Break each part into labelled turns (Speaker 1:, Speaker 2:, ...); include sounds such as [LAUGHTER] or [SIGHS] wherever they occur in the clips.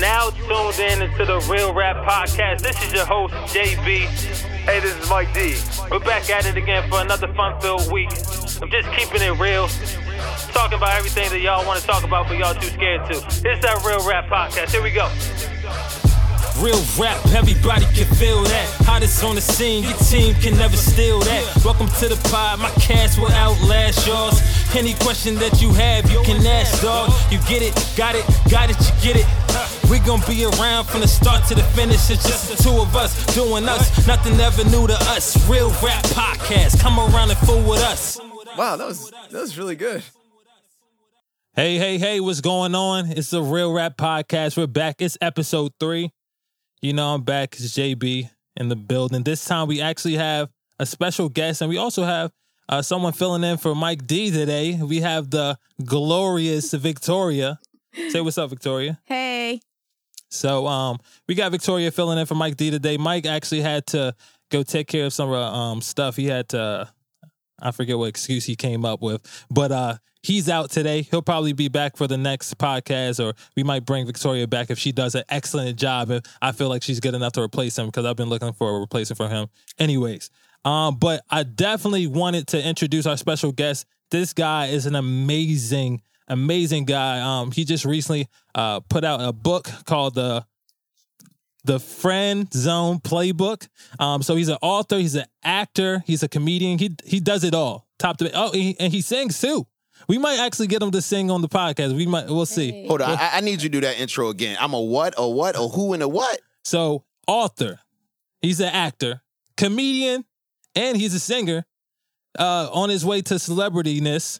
Speaker 1: now tuned in into the Real Rap Podcast. This is your host, JB.
Speaker 2: Hey, this is Mike D.
Speaker 1: We're back at it again for another fun-filled week. I'm just keeping it real, talking about everything that y'all want to talk about, but y'all too scared to. It's that Real Rap Podcast. Here we go.
Speaker 3: Real rap, everybody can feel that. Hottest on the scene, your team can never steal that. Welcome to the pod, my cast will outlast yours. Any question that you have, you can ask, dog. You get it, got it, got it, you get it. We gon' be around from the start to the finish. It's just the two of us doing us. Nothing ever new to us. Real rap podcast, come around and fool with us.
Speaker 2: Wow, that was that was really good.
Speaker 3: Hey, hey, hey, what's going on? It's the Real Rap Podcast. We're back. It's episode three. You know, I'm back. It's JB in the building. This time we actually have a special guest, and we also have uh, someone filling in for Mike D today. We have the glorious Victoria. Say what's up, Victoria.
Speaker 4: Hey.
Speaker 3: So, um, we got Victoria filling in for Mike D today. Mike actually had to go take care of some uh, um stuff. He had to, I forget what excuse he came up with, but uh, he's out today. He'll probably be back for the next podcast, or we might bring Victoria back if she does an excellent job. And I feel like she's good enough to replace him because I've been looking for a replacement for him. Anyways, um, but I definitely wanted to introduce our special guest. This guy is an amazing, amazing guy. Um, he just recently uh put out a book called the the Friend Zone Playbook. Um, so he's an author, he's an actor, he's a comedian. He he does it all. Top to oh, he, and he sings too. We might actually get him to sing on the podcast. We might. We'll see.
Speaker 4: Hey.
Speaker 5: Hold on, I, I need you to do that intro again. I'm a what, a what, a who, and a what?
Speaker 3: So author, he's an actor, comedian, and he's a singer. Uh, on his way to celebrityness.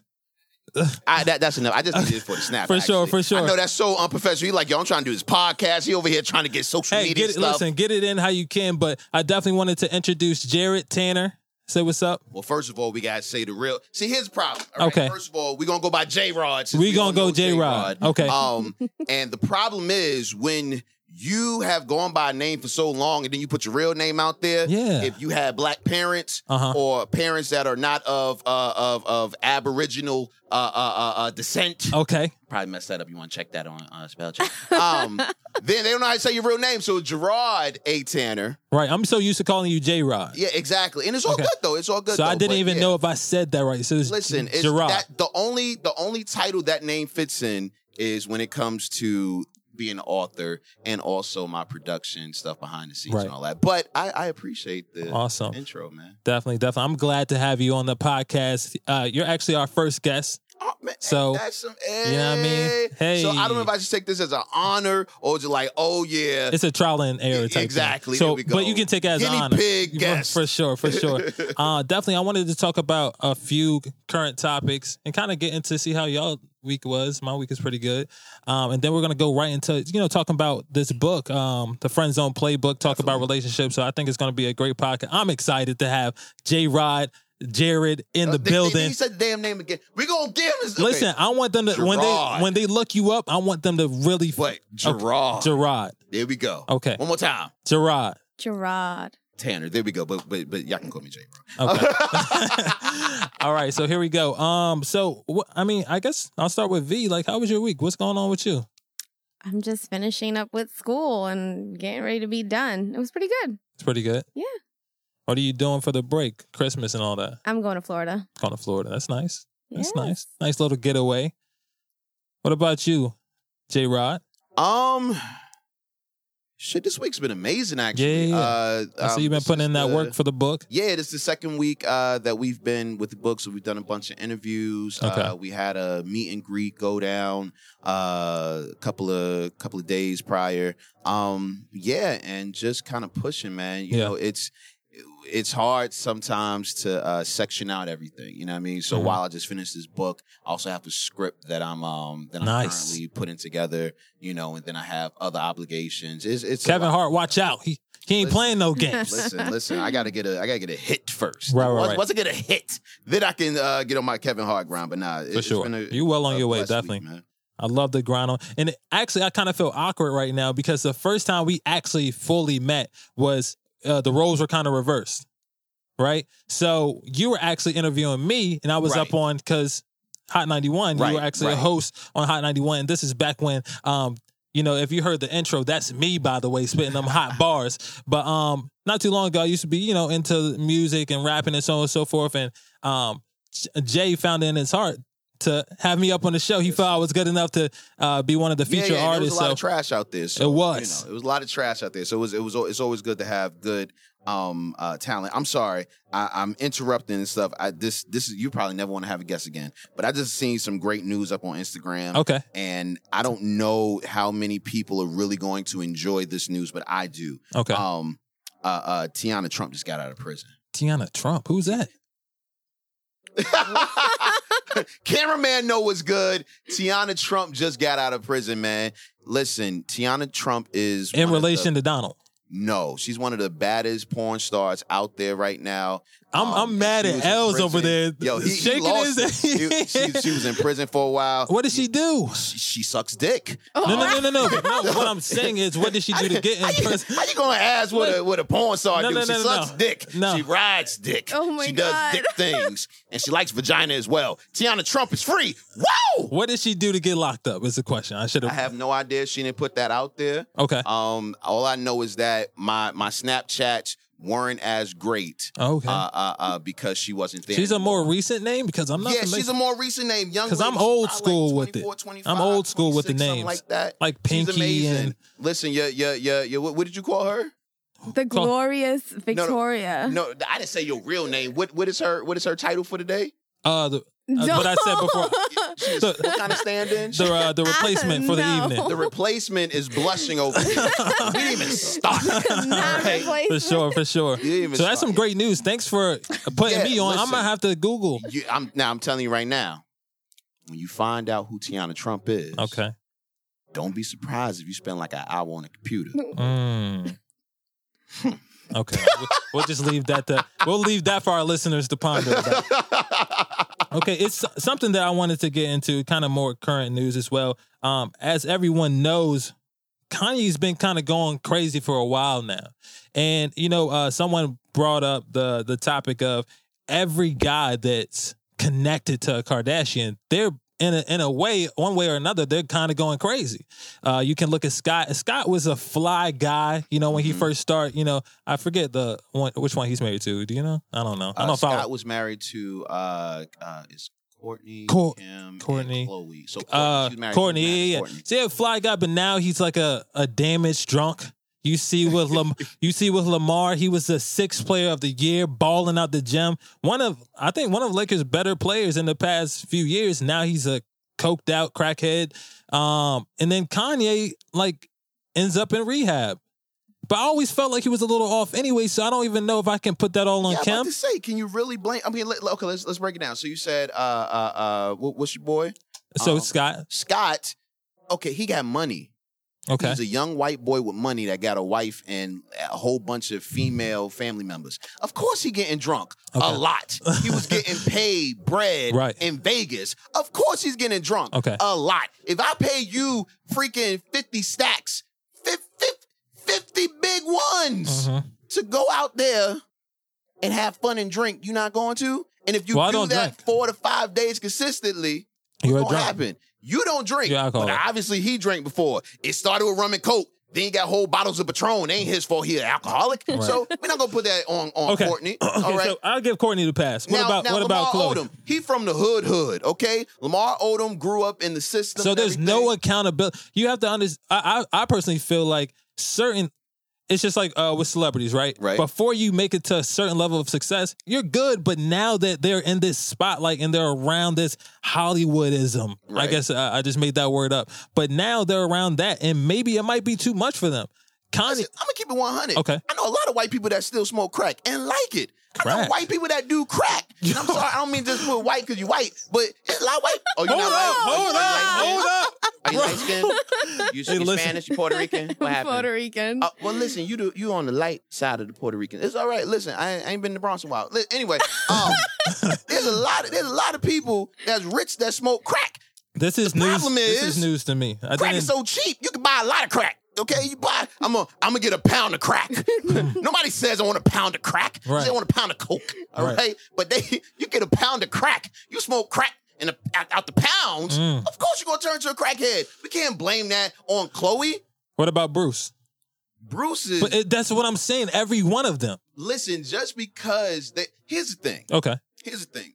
Speaker 5: I, that, that's enough. I just need it for the snap. [LAUGHS]
Speaker 3: For sure, for sure.
Speaker 5: I know that's so unprofessional. He like, yo, I'm trying to do this podcast. He over here trying to get social
Speaker 3: Hey,
Speaker 5: media
Speaker 3: get it,
Speaker 5: stuff.
Speaker 3: listen, get it in how you can. But I definitely wanted to introduce Jarrod Tanner. Say what's up.
Speaker 5: Well, first of all, we gotta say the real. See, here's the problem. right?
Speaker 3: Okay.
Speaker 5: First of all, we're gonna go by J Rod.
Speaker 3: We gonna go J-Rod. Okay.
Speaker 5: Um, and the problem is when you have gone by a name for so long, and then you put your real name out there.
Speaker 3: Yeah.
Speaker 5: If you have black parents
Speaker 3: Uh-huh.
Speaker 5: or parents that are not of uh, of of Aboriginal uh, uh, uh, uh, descent.
Speaker 3: Okay.
Speaker 5: Probably messed that up. You want to check that on uh, spell check. [LAUGHS] Um, then they don't know how to say your real name. So Gerard A. Tanner.
Speaker 3: Right. I'm so used to calling you J Rod.
Speaker 5: Yeah, exactly. And it's all
Speaker 3: Okay.
Speaker 5: good though. It's all good.
Speaker 3: So I didn't even
Speaker 5: yeah.
Speaker 3: know if I said that right. So it's
Speaker 5: Listen, it's
Speaker 3: Gerard.
Speaker 5: that the only the only title that name fits in is when it comes to being an author and also my production stuff behind the scenes
Speaker 3: Right.
Speaker 5: and all that. But I, I appreciate the
Speaker 3: Awesome.
Speaker 5: intro, man.
Speaker 3: Definitely, definitely. I'm glad to have you on the podcast. Uh, you're actually our first guest.
Speaker 5: Oh, man,
Speaker 3: So,
Speaker 5: that's some,
Speaker 3: you know what I mean? Hey.
Speaker 5: So I don't know if I should take this as an honor or just like, oh yeah,
Speaker 3: It's a trial and error type thing.
Speaker 5: Exactly.
Speaker 3: So,
Speaker 5: we go.
Speaker 3: but you can take it as
Speaker 5: Guinea
Speaker 3: an honor.
Speaker 5: pig [LAUGHS]
Speaker 3: For-
Speaker 5: guest.
Speaker 3: for sure, for sure. [LAUGHS] uh, definitely, I wanted to talk about a few current topics and kind of get into see how y'all week was. My week is pretty good, um, and then we're gonna go right into you know talking about this book, um, the Friend Zone Playbook. Talk about relationships. So I think it's gonna be a great podcast. I'm excited to have J Rod, Jarrod in
Speaker 5: Uh,
Speaker 3: the
Speaker 5: they- they-
Speaker 3: building.
Speaker 5: He said the damn name again. We gonna give him his okay.
Speaker 3: Listen, I want them to when they when they look you up, I want them to really
Speaker 5: Wait, Gerard.
Speaker 3: Gerard,
Speaker 5: There we go.
Speaker 3: Okay.
Speaker 5: One more time.
Speaker 3: Gerard.
Speaker 4: Gerard.
Speaker 5: Tanner. There we go. But but but y'all can call me J.
Speaker 3: Okay. [LAUGHS] [LAUGHS] All right, so here we go. Um, so wh- I mean, I guess I'll start with V. Like, how was your week? What's going on with you?
Speaker 4: I'm just finishing up with school and getting ready to be done. It was pretty good.
Speaker 3: It's pretty good.
Speaker 4: Yeah.
Speaker 3: What are you doing for the break, Christmas and all that?
Speaker 4: I'm going to Florida.
Speaker 3: Going to Florida. That's nice. That's
Speaker 4: Yes.
Speaker 3: nice. Nice little getaway. What about you, J Rod?
Speaker 5: Um, shit, this week's been amazing. Actually,
Speaker 3: Yeah, yeah, yeah.
Speaker 5: Uh,
Speaker 3: I see
Speaker 5: um,
Speaker 3: you've been putting in that
Speaker 5: the-
Speaker 3: work for the book.
Speaker 5: Yeah, this is the second week uh, that we've been with the book, so we've done a bunch of interviews.
Speaker 3: Okay.
Speaker 5: Uh, we had a meet and greet go down uh, a couple of couple of days prior. Um, yeah, and just kind of pushing, man. You
Speaker 3: Yeah.
Speaker 5: know, it's it's hard sometimes to uh, section out everything. You know what I mean? So
Speaker 3: Mhm.
Speaker 5: while I just finished this book, I also have a script that I'm um that I'm
Speaker 3: Nice.
Speaker 5: currently putting together. You know, and then I have other obligations. It's it's
Speaker 3: Kevin. Hart, watch out. He he ain't
Speaker 5: Listen.
Speaker 3: playing no games. [LAUGHS]
Speaker 5: Listen, listen. I gotta get a. I gotta get a hit first.
Speaker 3: Right, right,
Speaker 5: once,
Speaker 3: right.
Speaker 5: once I get a hit, then I can uh, get on my Kevin Hart grind. But nah, it,
Speaker 3: For sure.
Speaker 5: A,
Speaker 3: You well on your way,
Speaker 5: week,
Speaker 3: definitely.
Speaker 5: man.
Speaker 3: I love the grind on. And it- actually, I kind of feel awkward right now because the first time we actually fully met was uh, the roles were kind of reversed, right? So you were actually interviewing me, and I was up on because Hot 91. You were actually a host on Hot 91. And this is back when um, you know, if you heard the intro, that's me, by the way, spitting them hot [LAUGHS] bars. But um, not too long ago, I used to be, you know, into music and rapping and so on and so forth. And um, Jay found it in his heart to have me up on the show. He felt I was good enough to uh, be one of the featured
Speaker 5: yeah, yeah, There
Speaker 3: artists.
Speaker 5: was a lot
Speaker 3: so
Speaker 5: of trash out there. So,
Speaker 3: It was.
Speaker 5: You know, it was a lot of trash out there. So it was. It was. It's always good to have good um uh talent. I'm sorry, I, I'm interrupting and stuff. I this this is you probably never want to have a guest again. But I just seen some great news up on Instagram.
Speaker 3: okay,
Speaker 5: And I don't know how many people are really going to enjoy this news, but I do.
Speaker 3: okay.
Speaker 5: Um, uh, uh, Teanna Trump just got out of prison.
Speaker 3: Teanna Trump, who's that? [LAUGHS] [LAUGHS]
Speaker 5: Cameraman know what's good. Teanna Trump just got out of prison, man. Listen, Teanna Trump is
Speaker 3: In
Speaker 5: of the-
Speaker 3: relation to Donald.
Speaker 5: no, she's one of the baddest porn stars out there right now.
Speaker 3: I'm
Speaker 5: Um,
Speaker 3: I'm mad at
Speaker 5: was in
Speaker 3: Els over there.
Speaker 5: Yo, he, he
Speaker 3: shaking
Speaker 5: lost
Speaker 3: his.
Speaker 5: it. He- [LAUGHS] she, she was in prison for a while.
Speaker 3: what did she do?
Speaker 5: She, she sucks dick.
Speaker 3: No, no, no, no, no. [LAUGHS] no. What I'm saying is, what did she do to get
Speaker 5: How
Speaker 3: in
Speaker 5: you,
Speaker 3: prison?
Speaker 5: how you gonna ask what a what a porn star
Speaker 3: No,
Speaker 5: do?
Speaker 3: no,
Speaker 5: she
Speaker 3: no, no,
Speaker 5: sucks
Speaker 3: no.
Speaker 5: dick.
Speaker 3: No.
Speaker 5: She rides dick.
Speaker 4: Oh my
Speaker 5: she does dick [LAUGHS] things, and she likes vagina as well. Teanna Trump is free. Whoa!
Speaker 3: What did she do to get locked up? Is the question. I should have.
Speaker 5: I
Speaker 3: have.
Speaker 5: have no idea. She didn't put that out there.
Speaker 3: Okay.
Speaker 5: Um, all I know is that my my Snapchats weren't as great.
Speaker 3: Okay.
Speaker 5: Uh, uh, uh, because she wasn't there.
Speaker 3: She's a more recent name because I'm not.
Speaker 5: yeah,
Speaker 3: familiar-
Speaker 5: she's a more recent name. Young
Speaker 3: because I'm old school
Speaker 5: probably
Speaker 3: with it.
Speaker 5: 24, 25,
Speaker 3: I'm old school with the names.
Speaker 5: like that.
Speaker 3: like
Speaker 5: She's
Speaker 3: Pinky
Speaker 5: amazing.
Speaker 3: and
Speaker 5: Listen, yeah, yeah, yeah, yeah. What, what did you call her?
Speaker 4: The glorious Victoria.
Speaker 5: No, I didn't say your real name. What what is her what is her title for today?
Speaker 3: uh, the, uh, what I said before. [LAUGHS]
Speaker 5: She's
Speaker 3: The-
Speaker 5: what kind of stand-in?
Speaker 3: The uh, the replacement for the
Speaker 4: no.
Speaker 3: evening.
Speaker 5: the replacement is blushing over. here. [LAUGHS] we didn't even start.
Speaker 4: Not
Speaker 5: Right.
Speaker 3: For sure, for sure.
Speaker 5: You didn't
Speaker 3: So that's some
Speaker 5: start.
Speaker 3: great news. Thanks for putting
Speaker 5: Yeah,
Speaker 3: me on. I'm gonna have to Google.
Speaker 5: You, I'm now. I'm telling you right now. When you find out who Teanna Trump is,
Speaker 3: Okay.
Speaker 5: don't be surprised if you spend like an hour on a computer.
Speaker 3: Mm. Okay. We- we'll just leave that. To, we'll leave that for our listeners to ponder. About. [LAUGHS] Okay, it's something that I wanted to get into, kind of more current news as well. Um, as everyone knows, Kanye's been kind of going crazy for a while now, and you know, uh, someone brought up the the topic of every guy that's connected to a Kardashian, they're in a, in a way, one way or another, they're kind of going crazy. Uh, you can look at Scott. Scott was a fly guy, you know, when he
Speaker 5: Mhm.
Speaker 3: first started. You know, I forget the one, which one he's married to. Do you know? I don't know. I
Speaker 5: Uh,
Speaker 3: don't
Speaker 5: Scott was married to uh, uh, is Kourtney,
Speaker 3: Cour-
Speaker 5: Kim,
Speaker 3: Kourtney.
Speaker 5: and Khloé. So Kourtney,
Speaker 3: Uh,
Speaker 5: Kourtney,
Speaker 3: yeah, yeah.
Speaker 5: Kourtney.
Speaker 3: See, a fly guy, but now he's like a, a damaged drunk. You see with [LAUGHS] Lam- you see with Lamar, he was the sixth player of the year, balling out the gym. One of I think one of Lakers' better players in the past few years. Now he's a coked out crackhead. Um, and then Kanye like ends up in rehab. But I always felt like he was a little off anyway, so I don't even know if I can put that all on
Speaker 5: Yeah,
Speaker 3: Kim.
Speaker 5: to say, can you really blame? I mean, let, okay, let's let's break it down. So you said, uh, uh, uh, what, what's your boy
Speaker 3: So
Speaker 5: um,
Speaker 3: Scott,
Speaker 5: Scott? Okay, he got money.
Speaker 3: Okay,
Speaker 5: He's a young white boy with money that got a wife and a whole bunch of female family members. Of course, he getting drunk
Speaker 3: Okay.
Speaker 5: a lot. He was [LAUGHS] getting paid bread
Speaker 3: Right.
Speaker 5: in Vegas. Of course, he's getting drunk
Speaker 3: Okay.
Speaker 5: a lot. If I pay you freaking fifty stacks, fif- fif- fifty big ones
Speaker 3: Mhm.
Speaker 5: to go out there and have fun and drink, you're not going to? And if you
Speaker 3: Well,
Speaker 5: do that
Speaker 3: drink.
Speaker 5: four to five days consistently, what's gonna happen? You don't drink.
Speaker 3: You're
Speaker 5: but obviously he drank before. It started with rum and coke. Then he got whole bottles of Patron. It ain't his fault. He an alcoholic.
Speaker 3: Right.
Speaker 5: So we're not gonna put that on on
Speaker 3: Okay.
Speaker 5: Kourtney. [CLEARS THROAT]
Speaker 3: Okay,
Speaker 5: All right.
Speaker 3: so I'll give Kourtney the pass. What
Speaker 5: now,
Speaker 3: about
Speaker 5: now
Speaker 3: what about
Speaker 5: Lamar
Speaker 3: Khloé?
Speaker 5: Odom? He from the hood, hood. Okay, Lamar Odom grew up in the system.
Speaker 3: So there's no accountability. You have to understand. I, I I personally feel like certain. It's just like uh, with celebrities, right?
Speaker 5: Right.
Speaker 3: Before you make it to a certain level of success, you're good. But now that they're in this spotlight and they're around this Hollywoodism, I guess I, I just made that word up. But now they're around that, and maybe it might be too much for them.
Speaker 5: Listen, I'm gonna keep it 100.
Speaker 3: Okay.
Speaker 5: I know a lot of white people that still smoke crack and like it. I know
Speaker 3: Crack.
Speaker 5: white people that do crack. [LAUGHS] And I'm sorry, I don't mean just put white because you white, but it's a lot of white. Oh, you
Speaker 3: hold
Speaker 5: not
Speaker 3: up,
Speaker 5: white?
Speaker 3: hold
Speaker 5: you
Speaker 3: up,
Speaker 5: light-skinned?
Speaker 3: hold up.
Speaker 5: Are you light skinned? [LAUGHS] You,
Speaker 3: Hey,
Speaker 5: you
Speaker 3: listen.
Speaker 5: Spanish? You Puerto Rican? [LAUGHS] What happened?
Speaker 4: Puerto Rican.
Speaker 5: Uh, well, listen, you do you on the light side of the Puerto Rican. It's all right. Listen, I, ain't- I ain't been to Bronx in a while. Anyway, um, there's a lot of there's a lot of people that's rich that smoke crack.
Speaker 3: This is
Speaker 5: The
Speaker 3: news.
Speaker 5: problem
Speaker 3: this
Speaker 5: is,
Speaker 3: is news to me. I
Speaker 5: Crack
Speaker 3: didn't.
Speaker 5: is so cheap. You can buy a lot of crack. Okay, you buy. I'm gonna I'm gonna get a pound of crack. [LAUGHS] Nobody says I want a pound of crack. They
Speaker 3: Right.
Speaker 5: say I want a pound of coke. All
Speaker 3: Right.
Speaker 5: right. but they [LAUGHS] you get a pound of crack. You smoke crack in out, out the pounds,
Speaker 3: Mm.
Speaker 5: of course you're gonna turn into a crackhead. We can't blame that on Khloé.
Speaker 3: What about Bruce?
Speaker 5: Bruce is
Speaker 3: But it, that's what I'm saying. Every one of them.
Speaker 5: listen, just because they here's the thing.
Speaker 3: Okay.
Speaker 5: Here's the thing.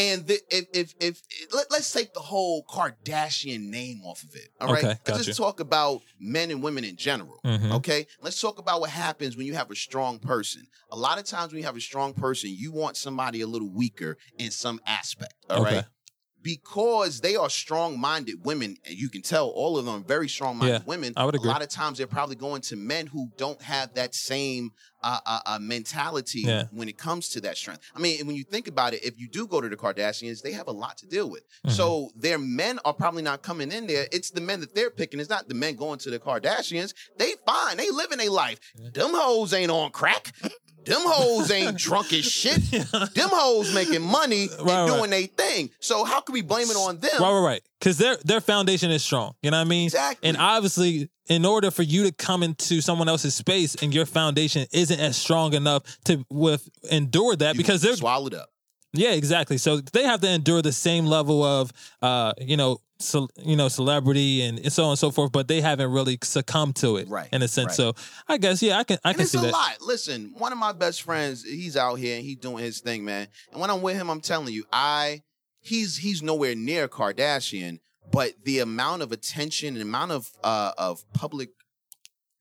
Speaker 5: And the, if if if let, us take the whole Kardashian name off of it. All right.
Speaker 3: Okay,
Speaker 5: let's just talk about men and women in general.
Speaker 3: Mhm.
Speaker 5: Okay. Let's talk about what happens when you have a strong person. A lot of times when you have a strong person, you want somebody a little weaker in some aspect. All right. Because they are strong-minded women, and you can tell all of them are very strong-minded
Speaker 3: Yeah,
Speaker 5: women.
Speaker 3: I would agree.
Speaker 5: A lot of times they're probably going to men who don't have that same uh, uh, uh, mentality
Speaker 3: Yeah.
Speaker 5: when it comes to that strength. I mean, when you think about it, if you do go to the Kardashians, they have a lot to deal with.
Speaker 3: Mhm.
Speaker 5: So their men are probably not coming in there. It's the men that they're picking. It's not the men going to the Kardashians. They fine. They living their life. Them hoes ain't on crack. Them hoes ain't drunk as shit. [LAUGHS] Them hoes making money and
Speaker 3: Right, right.
Speaker 5: doing their thing. So how can we blame it on them?
Speaker 3: Right, right, right. Because their their foundation is strong. You know what I mean?
Speaker 5: Exactly.
Speaker 3: And obviously, in order for you to come into someone else's space and your foundation isn't as strong enough to with endure that
Speaker 5: You
Speaker 3: because they're
Speaker 5: swallowed up.
Speaker 3: Yeah, exactly. So they have to endure the same level of uh, you know, you know, celebrity and so on and so forth, but they haven't really succumbed to it,
Speaker 5: Right,
Speaker 3: In a sense.
Speaker 5: right.
Speaker 3: So I guess yeah, I can I
Speaker 5: And
Speaker 3: can
Speaker 5: it's
Speaker 3: see
Speaker 5: a
Speaker 3: that.
Speaker 5: lot. Listen, one of my best friends, he's out here and he's doing his thing, man. And when I'm with him, I'm telling you, I he's he's nowhere near Kardashian, but the amount of attention and amount of uh of public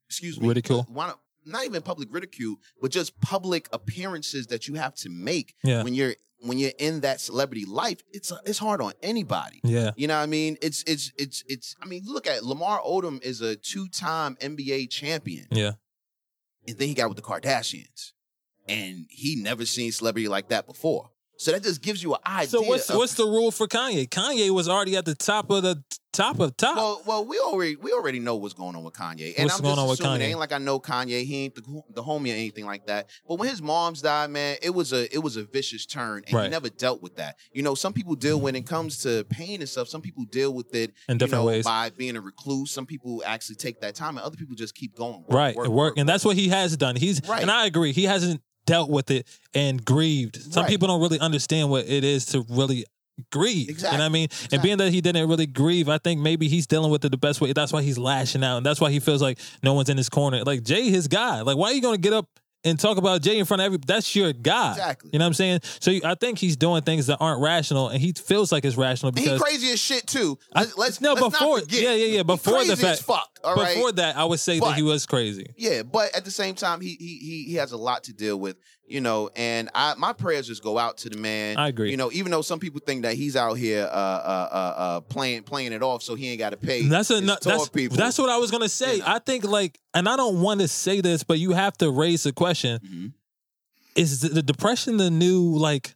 Speaker 5: excuse me
Speaker 3: Ridicule.
Speaker 5: one not even public ridicule, but just public appearances that you have to make
Speaker 3: Yeah.
Speaker 5: when you're when you're in that celebrity life, it's it's hard on anybody.
Speaker 3: Yeah.
Speaker 5: You know what I mean? It's it's it's it's I mean, look at Lamar Odom is a two-time NBA champion
Speaker 3: Yeah.
Speaker 5: and then he got with the Kardashians, and he never seen celebrity like that before. So that just gives you an idea.
Speaker 3: So what's
Speaker 5: of-
Speaker 3: what's the rule for Kanye? Kanye was already at the top of the top of top.
Speaker 5: well, well, we already we already know what's going on with Kanye, and
Speaker 3: What's
Speaker 5: I'm
Speaker 3: going
Speaker 5: just
Speaker 3: on with
Speaker 5: assuming it
Speaker 3: Kanye?
Speaker 5: ain't like I know Kanye. He ain't the, the homie or anything like that. But when his mom's died, man, it was a it was a vicious turn, and he never dealt with that. You know, some people deal when it comes to pain and stuff. Some people deal with it
Speaker 3: In different
Speaker 5: know,
Speaker 3: ways.
Speaker 5: by being a recluse. Some people actually take that time, and other people just keep going. Work,
Speaker 3: right,
Speaker 5: work,
Speaker 3: work, and that's what he has done. He's
Speaker 5: Right.
Speaker 3: and I agree. He hasn't dealt with it and grieved. Some
Speaker 5: Right.
Speaker 3: people don't really understand what it is to really grieve. You know what I mean? And being that he didn't really grieve, I think maybe he's dealing with it the best way. That's why he's lashing out, and that's why he feels like no one's in his corner. Like Jay, his guy. Like why are you going to get up? And talk about Jay in front of every. That's your guy.
Speaker 5: Exactly.
Speaker 3: You know what I'm saying? So I think he's doing things that aren't rational, and he feels like it's rational because
Speaker 5: crazy as shit too.
Speaker 3: I-
Speaker 5: Let's, let's
Speaker 3: no,
Speaker 5: let's
Speaker 3: before- yeah, yeah, yeah, before the fact-
Speaker 5: fuck. Right.
Speaker 3: before that, I would say that he was crazy.
Speaker 5: Yeah, but at the same time, he he he has a lot to deal with, you know. And I my prayers just go out to the man.
Speaker 3: I agree.
Speaker 5: You know, even though some people think that he's out here uh uh uh, uh playing playing it off, so he ain't got to pay.
Speaker 3: That's a no, that's
Speaker 5: people.
Speaker 3: that's what I was gonna say.
Speaker 5: You know.
Speaker 3: I think like, and I don't want to say this, but you have to raise the question:
Speaker 5: Mhm.
Speaker 3: Is the, the depression the new like?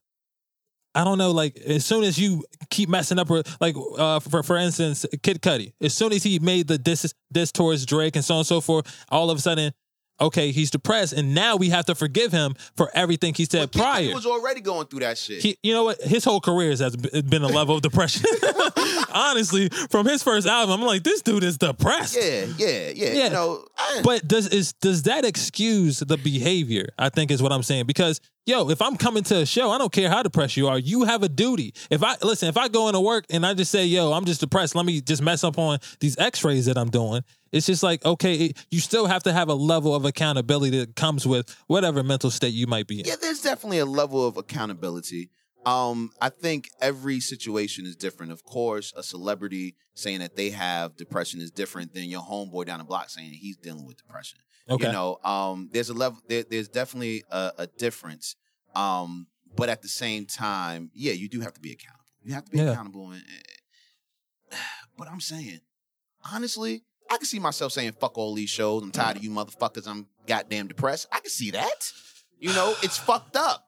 Speaker 3: I don't know. Like as soon as you keep messing up, or like uh, for for instance, Kid Cudi. As soon as he made the diss diss towards Drake and so on and so forth, all of a sudden, okay, he's depressed, and now we have to forgive him for everything he said
Speaker 5: But Kid Cudi
Speaker 3: prior.
Speaker 5: was already going through that shit.
Speaker 3: He, you know what? His whole career has been a level of depression. [LAUGHS] Honestly, from his first album, I'm like, this dude is depressed.
Speaker 5: yeah, yeah, yeah,
Speaker 3: Yeah.
Speaker 5: You know, I-
Speaker 3: But does is does that excuse the behavior? I think is what I'm saying because yo, if I'm coming to a show, I don't care how depressed you are. You have a duty. If I listen, if I go into work and I just say, yo, I'm just depressed. Let me just mess up on these X-rays that I'm doing. It's just like okay, it, you still have to have a level of accountability that comes with whatever mental state you might be in.
Speaker 5: Yeah, there's definitely a level of accountability. Um, I think every situation is different. Of course, a celebrity saying that they have depression is different than your homeboy down the block saying he's dealing with depression.
Speaker 3: Okay.
Speaker 5: You know, um, there's a level. There, there's definitely a, a difference. Um, but at the same time, yeah, you do have to be accountable. You have to be
Speaker 3: Yeah.
Speaker 5: accountable. And, [SIGHS] but I'm saying, honestly, I can see myself saying, "Fuck all these shows. I'm tired of you motherfuckers. I'm goddamn depressed." I can see that. You know, [SIGHS] it's fucked up.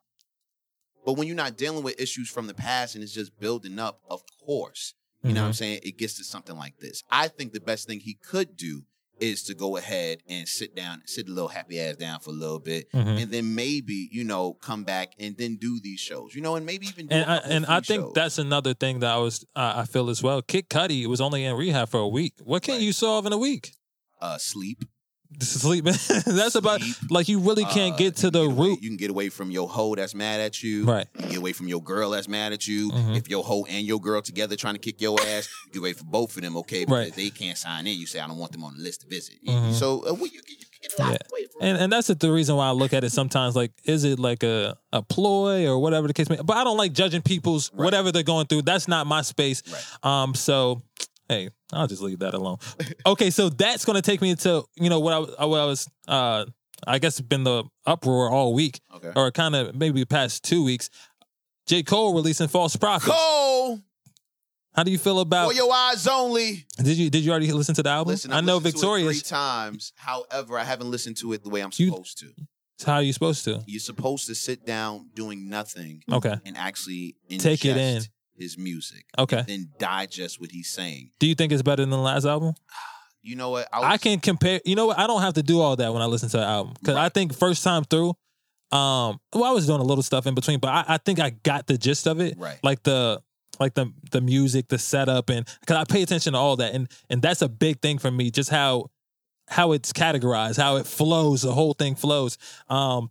Speaker 5: But when you're not dealing with issues from the past and it's just building up, of course, you know what I'm saying? It gets to something like this. I think the best thing he could do is to go ahead and sit down, sit a little happy ass down for a little bit,
Speaker 3: Mhm.
Speaker 5: and then maybe you know come back and then do these shows, you know, and maybe even do
Speaker 3: And I, and I think
Speaker 5: shows.
Speaker 3: that's another thing that I was uh, I feel as well. Kid Cudi was only in rehab for a week. What can
Speaker 5: Right.
Speaker 3: you solve in a week?
Speaker 5: uh, sleep.
Speaker 3: Sleep. man. [LAUGHS] that's about
Speaker 5: Sleep.
Speaker 3: like you really can't
Speaker 5: Uh,
Speaker 3: get to the
Speaker 5: get away-
Speaker 3: root.
Speaker 5: You can get away from your hoe that's mad at you.
Speaker 3: Right.
Speaker 5: You get away from your girl that's mad at you.
Speaker 3: Mhm.
Speaker 5: If your hoe and your girl together trying to kick your ass, you get away from both of them. Okay, but
Speaker 3: Right.
Speaker 5: if they can't sign in, you say I don't want them on the list to visit.
Speaker 3: Mhm.
Speaker 5: So uh, you, you can get a lot
Speaker 3: Yeah. And and that's the reason why I look at it sometimes like is it like a, a ploy or whatever the case may be. but I don't like judging people's
Speaker 5: Right.
Speaker 3: whatever they're going through. That's not my space.
Speaker 5: Right.
Speaker 3: Um so hey, I'll just leave that alone. okay, so that's gonna take me into you know what I, was- what I was uh I guess it's been the uproar all week
Speaker 5: Okay.
Speaker 3: or kind of maybe past two weeks. J. Cole releasing false prophets.
Speaker 5: Cole,
Speaker 3: How do you feel about
Speaker 5: 4 Your Eyez Only.
Speaker 3: did you did you already listen to the album?
Speaker 5: Listen,
Speaker 3: I know
Speaker 5: to it three times. However, I haven't listened to it the way I'm
Speaker 3: You-
Speaker 5: supposed to.
Speaker 3: How are you supposed to?
Speaker 5: You're supposed to sit down doing nothing
Speaker 3: Okay.
Speaker 5: and actually
Speaker 3: Take it in.
Speaker 5: His music.
Speaker 3: Okay.
Speaker 5: Then digest what he's saying.
Speaker 3: Do you think it's better than the last album? [SIGHS]
Speaker 5: You know what? was-
Speaker 3: I can compare. You know what? I don't have to do all that when I listen to the album because I think first time through, um, well, I was doing a little stuff in between, but I, I think I got the gist of it.
Speaker 5: Right.
Speaker 3: Like the like the the music, the setup, and because I pay attention to all that, and and that's a big thing for me. Just how how it's categorized, how it flows, the whole thing flows. Um,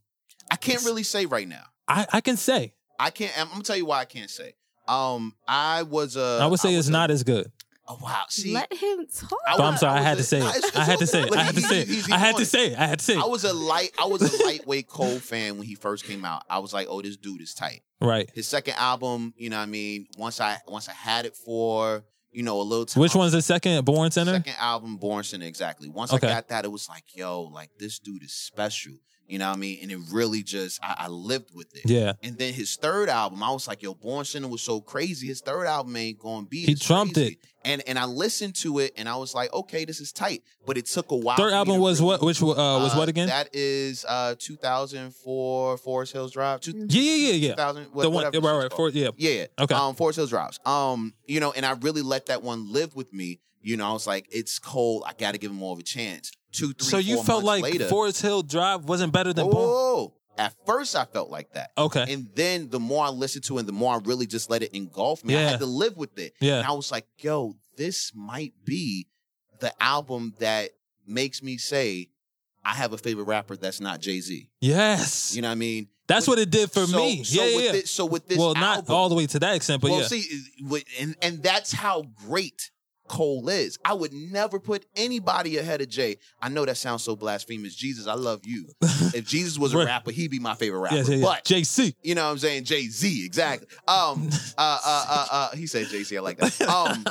Speaker 5: I can't really say right now.
Speaker 3: I I can say
Speaker 5: I can't. I'm gonna tell you why I can't say. Um, I was a.
Speaker 3: I would say
Speaker 5: was
Speaker 3: it's
Speaker 5: a-
Speaker 3: not as good.
Speaker 5: Oh wow! See,
Speaker 4: Let him talk.
Speaker 5: I
Speaker 3: But I'm sorry, I,
Speaker 5: was
Speaker 3: had
Speaker 5: a-
Speaker 3: to say it. [LAUGHS]
Speaker 5: it's-
Speaker 3: I had to say it. I had to say it. I had to say it. I had to say
Speaker 5: I was a light. I was a [LAUGHS] lightweight Cole fan when he first came out. I was like, oh, this dude is tight.
Speaker 3: Right.
Speaker 5: His second album, you know, what I mean, once I once I had it for you know a little time.
Speaker 3: Which one's the second? Born Sinner.
Speaker 5: Second album, Born Sinner, exactly. Once
Speaker 3: Okay.
Speaker 5: I got that, it was like, yo, like this dude is special. You know what I mean? And it really just, I, I lived with it.
Speaker 3: Yeah.
Speaker 5: And then his third album, I was like, yo, Born Sinner was so crazy. His third album ain't going to be.
Speaker 3: He trumped
Speaker 5: crazy.
Speaker 3: it.
Speaker 5: And and I listened to it, and I was like, okay, this is tight. But it took a while.
Speaker 3: Third album was
Speaker 5: really-
Speaker 3: what? Which uh, was
Speaker 5: Uh,
Speaker 3: what again?
Speaker 5: That is uh 2004 Forest Hills Drive. Two,
Speaker 3: yeah, yeah, yeah, yeah.
Speaker 5: 2000, what,
Speaker 3: the one, right, right, for, yeah.
Speaker 5: Yeah.
Speaker 3: Okay.
Speaker 5: Um, Forest Hills Drives. Um, you know, and I really let that one live with me. You know, I was like, it's cold. I got to give him more of a chance. Two, three,
Speaker 3: so you felt like
Speaker 5: later.
Speaker 3: Forest Hill Drive wasn't better than?
Speaker 5: Whoa. At first, I felt like that.
Speaker 3: Okay.
Speaker 5: And then the more I listened to it, the more I really just let it engulf me. I had to live with it.
Speaker 3: Yeah.
Speaker 5: And I was like, yo, this might be the album that makes me say, I have a favorite rapper that's not Jay Z.
Speaker 3: yes.
Speaker 5: You know what I mean?
Speaker 3: That's what it did for
Speaker 5: So-
Speaker 3: me.
Speaker 5: So
Speaker 3: yeah, yeah,
Speaker 5: with
Speaker 3: yeah.
Speaker 5: This, so with this
Speaker 3: well, not all the way to that extent, but
Speaker 5: well,
Speaker 3: yeah.
Speaker 5: see, and and that's how great Cole is. I would never put anybody ahead of Jay. I know that sounds so blasphemous. Jesus, I love you. [LAUGHS] If Jesus was a
Speaker 3: Right.
Speaker 5: rapper, he'd be my favorite rapper.
Speaker 3: yeah, yeah, yeah.
Speaker 5: But
Speaker 3: JC.
Speaker 5: you know what I'm saying? Jay Z, exactly. Um, [LAUGHS] uh, uh, uh, uh, he said Jay Z. I like that. Um,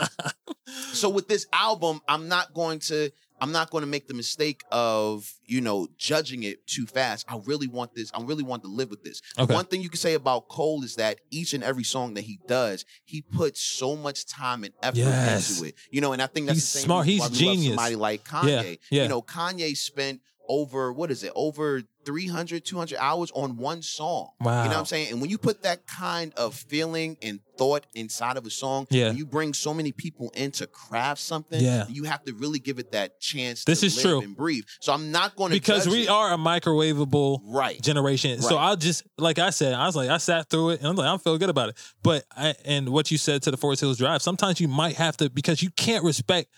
Speaker 5: [LAUGHS] so with this album, I'm not going to. I'm not going to make the mistake of you know judging it too fast. I really want this. I really want to live with this.
Speaker 3: Okay.
Speaker 5: One thing you can say about Cole is that each and every song that he does, he puts so much time and effort
Speaker 3: Yes.
Speaker 5: into it. You know, and I think that's
Speaker 3: He's
Speaker 5: the same
Speaker 3: smart. He's genius.
Speaker 5: Somebody like Kanye.
Speaker 3: Yeah, yeah.
Speaker 5: You know, Kanye spent over what is it? Over 300, 200 hours on one song.
Speaker 3: Wow.
Speaker 5: You know what I'm saying? And when you put that kind of feeling and thought inside of a song,
Speaker 3: Yeah.
Speaker 5: you bring so many people in to craft something,
Speaker 3: Yeah.
Speaker 5: you have to really give it that chance
Speaker 3: This
Speaker 5: to
Speaker 3: is
Speaker 5: live
Speaker 3: true.
Speaker 5: and breathe. So I'm not going to
Speaker 3: Because we are a microwavable
Speaker 5: right.
Speaker 3: generation. So I'll just like I said, I was like, I sat through it and I'm like, I'm feeling good about it. But I and what you said to the Forest Hills Drive, sometimes you might have to because you can't respect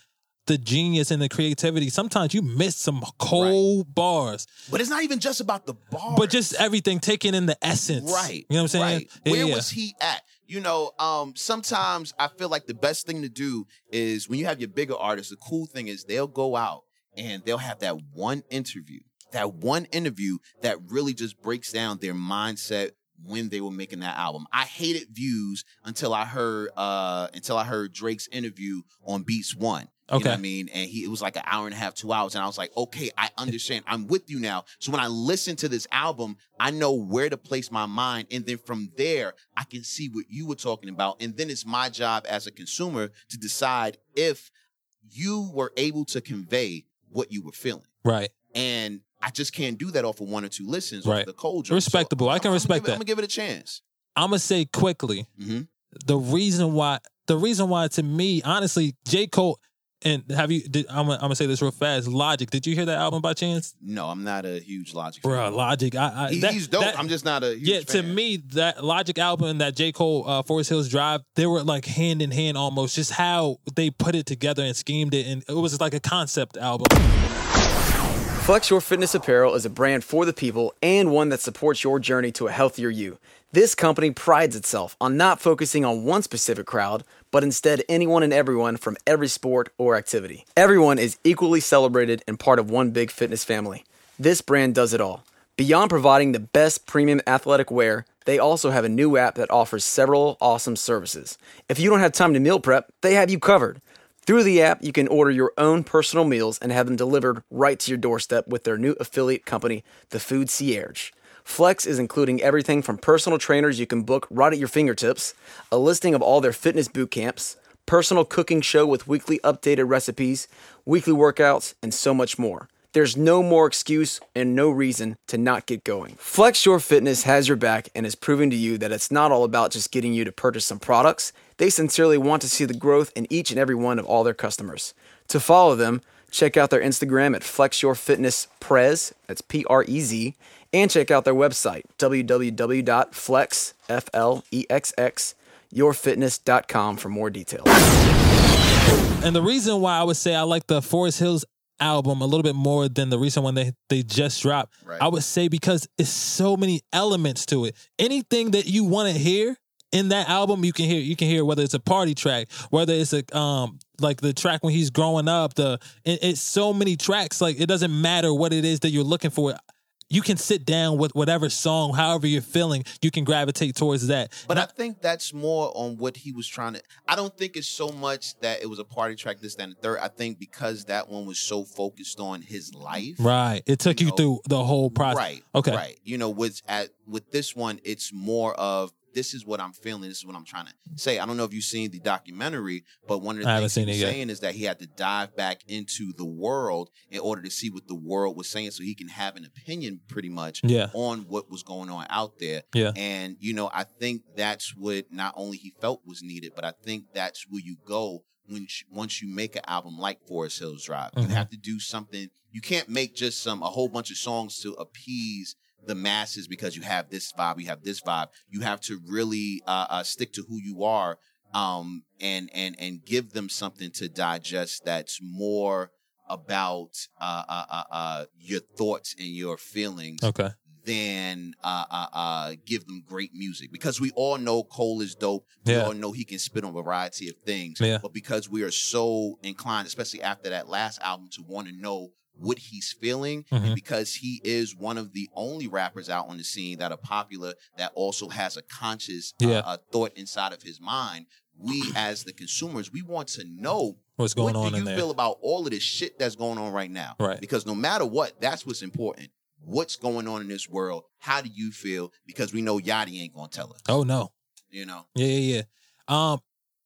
Speaker 3: the genius and the creativity. Sometimes you miss some cold bars.
Speaker 5: But it's not even just about the bar.
Speaker 3: But just everything taken in the essence.
Speaker 5: Right.
Speaker 3: You know what I'm saying?
Speaker 5: Right.
Speaker 3: Yeah,
Speaker 5: Where
Speaker 3: yeah.
Speaker 5: was he at? You know, um, sometimes I feel like the best thing to do is when you have your bigger artists, the cool thing is they'll go out and they'll have that one interview, that one interview that really just breaks down their mindset when they were making that album. I hated views until I heard uh until I heard Drake's interview on Beats One. You
Speaker 3: Okay.
Speaker 5: know what I mean? And he it was like an hour and a half, two hours. And I was like, okay, I understand. I'm with you now. So when I listen to this album, I know where to place my mind. And then from there, I can see what you were talking about. And then it's my job as a consumer to decide if you were able to convey what you were feeling.
Speaker 3: Right.
Speaker 5: And I just can't do that off of one or two listens
Speaker 3: Right.
Speaker 5: the cold joint. So
Speaker 3: Respectable. I can
Speaker 5: I'm- I'm
Speaker 3: respect
Speaker 5: gonna give it-
Speaker 3: that.
Speaker 5: I'm gonna give it a chance.
Speaker 3: I'm gonna say quickly
Speaker 5: hmm
Speaker 3: the reason why the reason why to me honestly J Cole and have you did, I'm, gonna- I'm gonna say this real fast Logic did you hear that album by chance
Speaker 5: No, I'm not a huge Logic
Speaker 3: bro
Speaker 5: fan.
Speaker 3: Logic I, I
Speaker 5: He-
Speaker 3: that-
Speaker 5: he's dope.
Speaker 3: that-
Speaker 5: I'm just not a huge
Speaker 3: yeah to me that Logic album and that J Cole uh, Forest Hills Drive they were like hand in hand almost just how they put it together and schemed it and it was like a concept album
Speaker 6: Flex Your Fitness Apparel is a brand for the people and one that supports your journey to a healthier you. This company prides itself on not focusing on one specific crowd, but instead anyone and everyone from every sport or activity. Everyone is equally celebrated and part of one big fitness family. This brand does it all. Beyond providing the best premium athletic wear, they also have a new app that offers several awesome services. If you don't have time to meal prep, they have you covered. Through the app, you can order your own personal meals and have them delivered right to your doorstep with their new affiliate company, the Food Cierge. Flex is including everything from personal trainers you can book right at your fingertips, a listing of all their fitness boot camps, personal cooking show with weekly updated recipes, weekly workouts, and so much more. There's no more excuse and no reason to not get going. Flex Your Fitness has your back and is proving to you that it's not all about just getting you to purchase some products. They sincerely want to see the growth in each and every one of all their customers. To follow them, check out their Instagram at Flex Your Fitness Prez, that's P R E Z, and check out their website, www.flex, F L E X X, yourfitness.com for more details.
Speaker 3: And the reason why I would say I like the Forest Hills album a little bit more than the recent one they they just dropped,
Speaker 5: Right.
Speaker 3: I would say because it's so many elements to it. Anything that you want to hear in that album, you can hear. You can hear whether it's a party track, whether it's a um like the track when he's growing up. The it, it's so many tracks. Like it doesn't matter what it is that you're looking for. You can sit down with whatever song, however you're feeling. You can gravitate towards that.
Speaker 5: But
Speaker 3: And
Speaker 5: I think that's more on what he was trying to. I don't think it's so much that it was a party track, this, that, and the third. I think because that one was so focused on his life.
Speaker 3: right, it took you,
Speaker 5: you know,
Speaker 3: through the whole process.
Speaker 5: Right.
Speaker 3: Okay.
Speaker 5: Right. You know, with at with this one, it's more of this is what I'm feeling. This is what I'm trying to say. I don't know if you've seen the documentary, but one of the
Speaker 3: I
Speaker 5: things he
Speaker 3: seen
Speaker 5: was saying is that he had to dive back into the world in order to see what the world was saying, so he can have an opinion, pretty much,
Speaker 3: Yeah.
Speaker 5: on what was going on out there.
Speaker 3: Yeah.
Speaker 5: And you know, I think that's what not only he felt was needed, but I think that's where you go when once you make an album like Forest Hills Drive.
Speaker 3: Mhm.
Speaker 5: You have to do something. You can't make just some a whole bunch of songs to appease the masses because you have this vibe, you have this vibe. You have to really uh, uh, stick to who you are, um, and and and give them something to digest that's more about uh, uh, uh, uh, your thoughts and your feelings
Speaker 3: Okay.
Speaker 5: than uh, uh, uh, give them great music because we all know Cole is dope. We
Speaker 3: Yeah.
Speaker 5: all know he can spit on a variety of things.
Speaker 3: Yeah.
Speaker 5: But because we are so inclined, especially after that last album, to want to know what he's feeling,
Speaker 3: Mhm.
Speaker 5: and because he is one of the only rappers out on the scene that are popular that also has a conscious uh,
Speaker 3: Yeah.
Speaker 5: uh, thought inside of his mind. We, as the consumers, we want to know
Speaker 3: What's going
Speaker 5: what
Speaker 3: on
Speaker 5: do you feel about all of this shit that's going on right now?
Speaker 3: Right.
Speaker 5: Because no matter what, that's what's important. What's going on in this world? How do you feel? Because we know Yachty ain't gonna tell us.
Speaker 3: oh no.
Speaker 5: You know.
Speaker 3: Yeah, yeah, yeah. Um,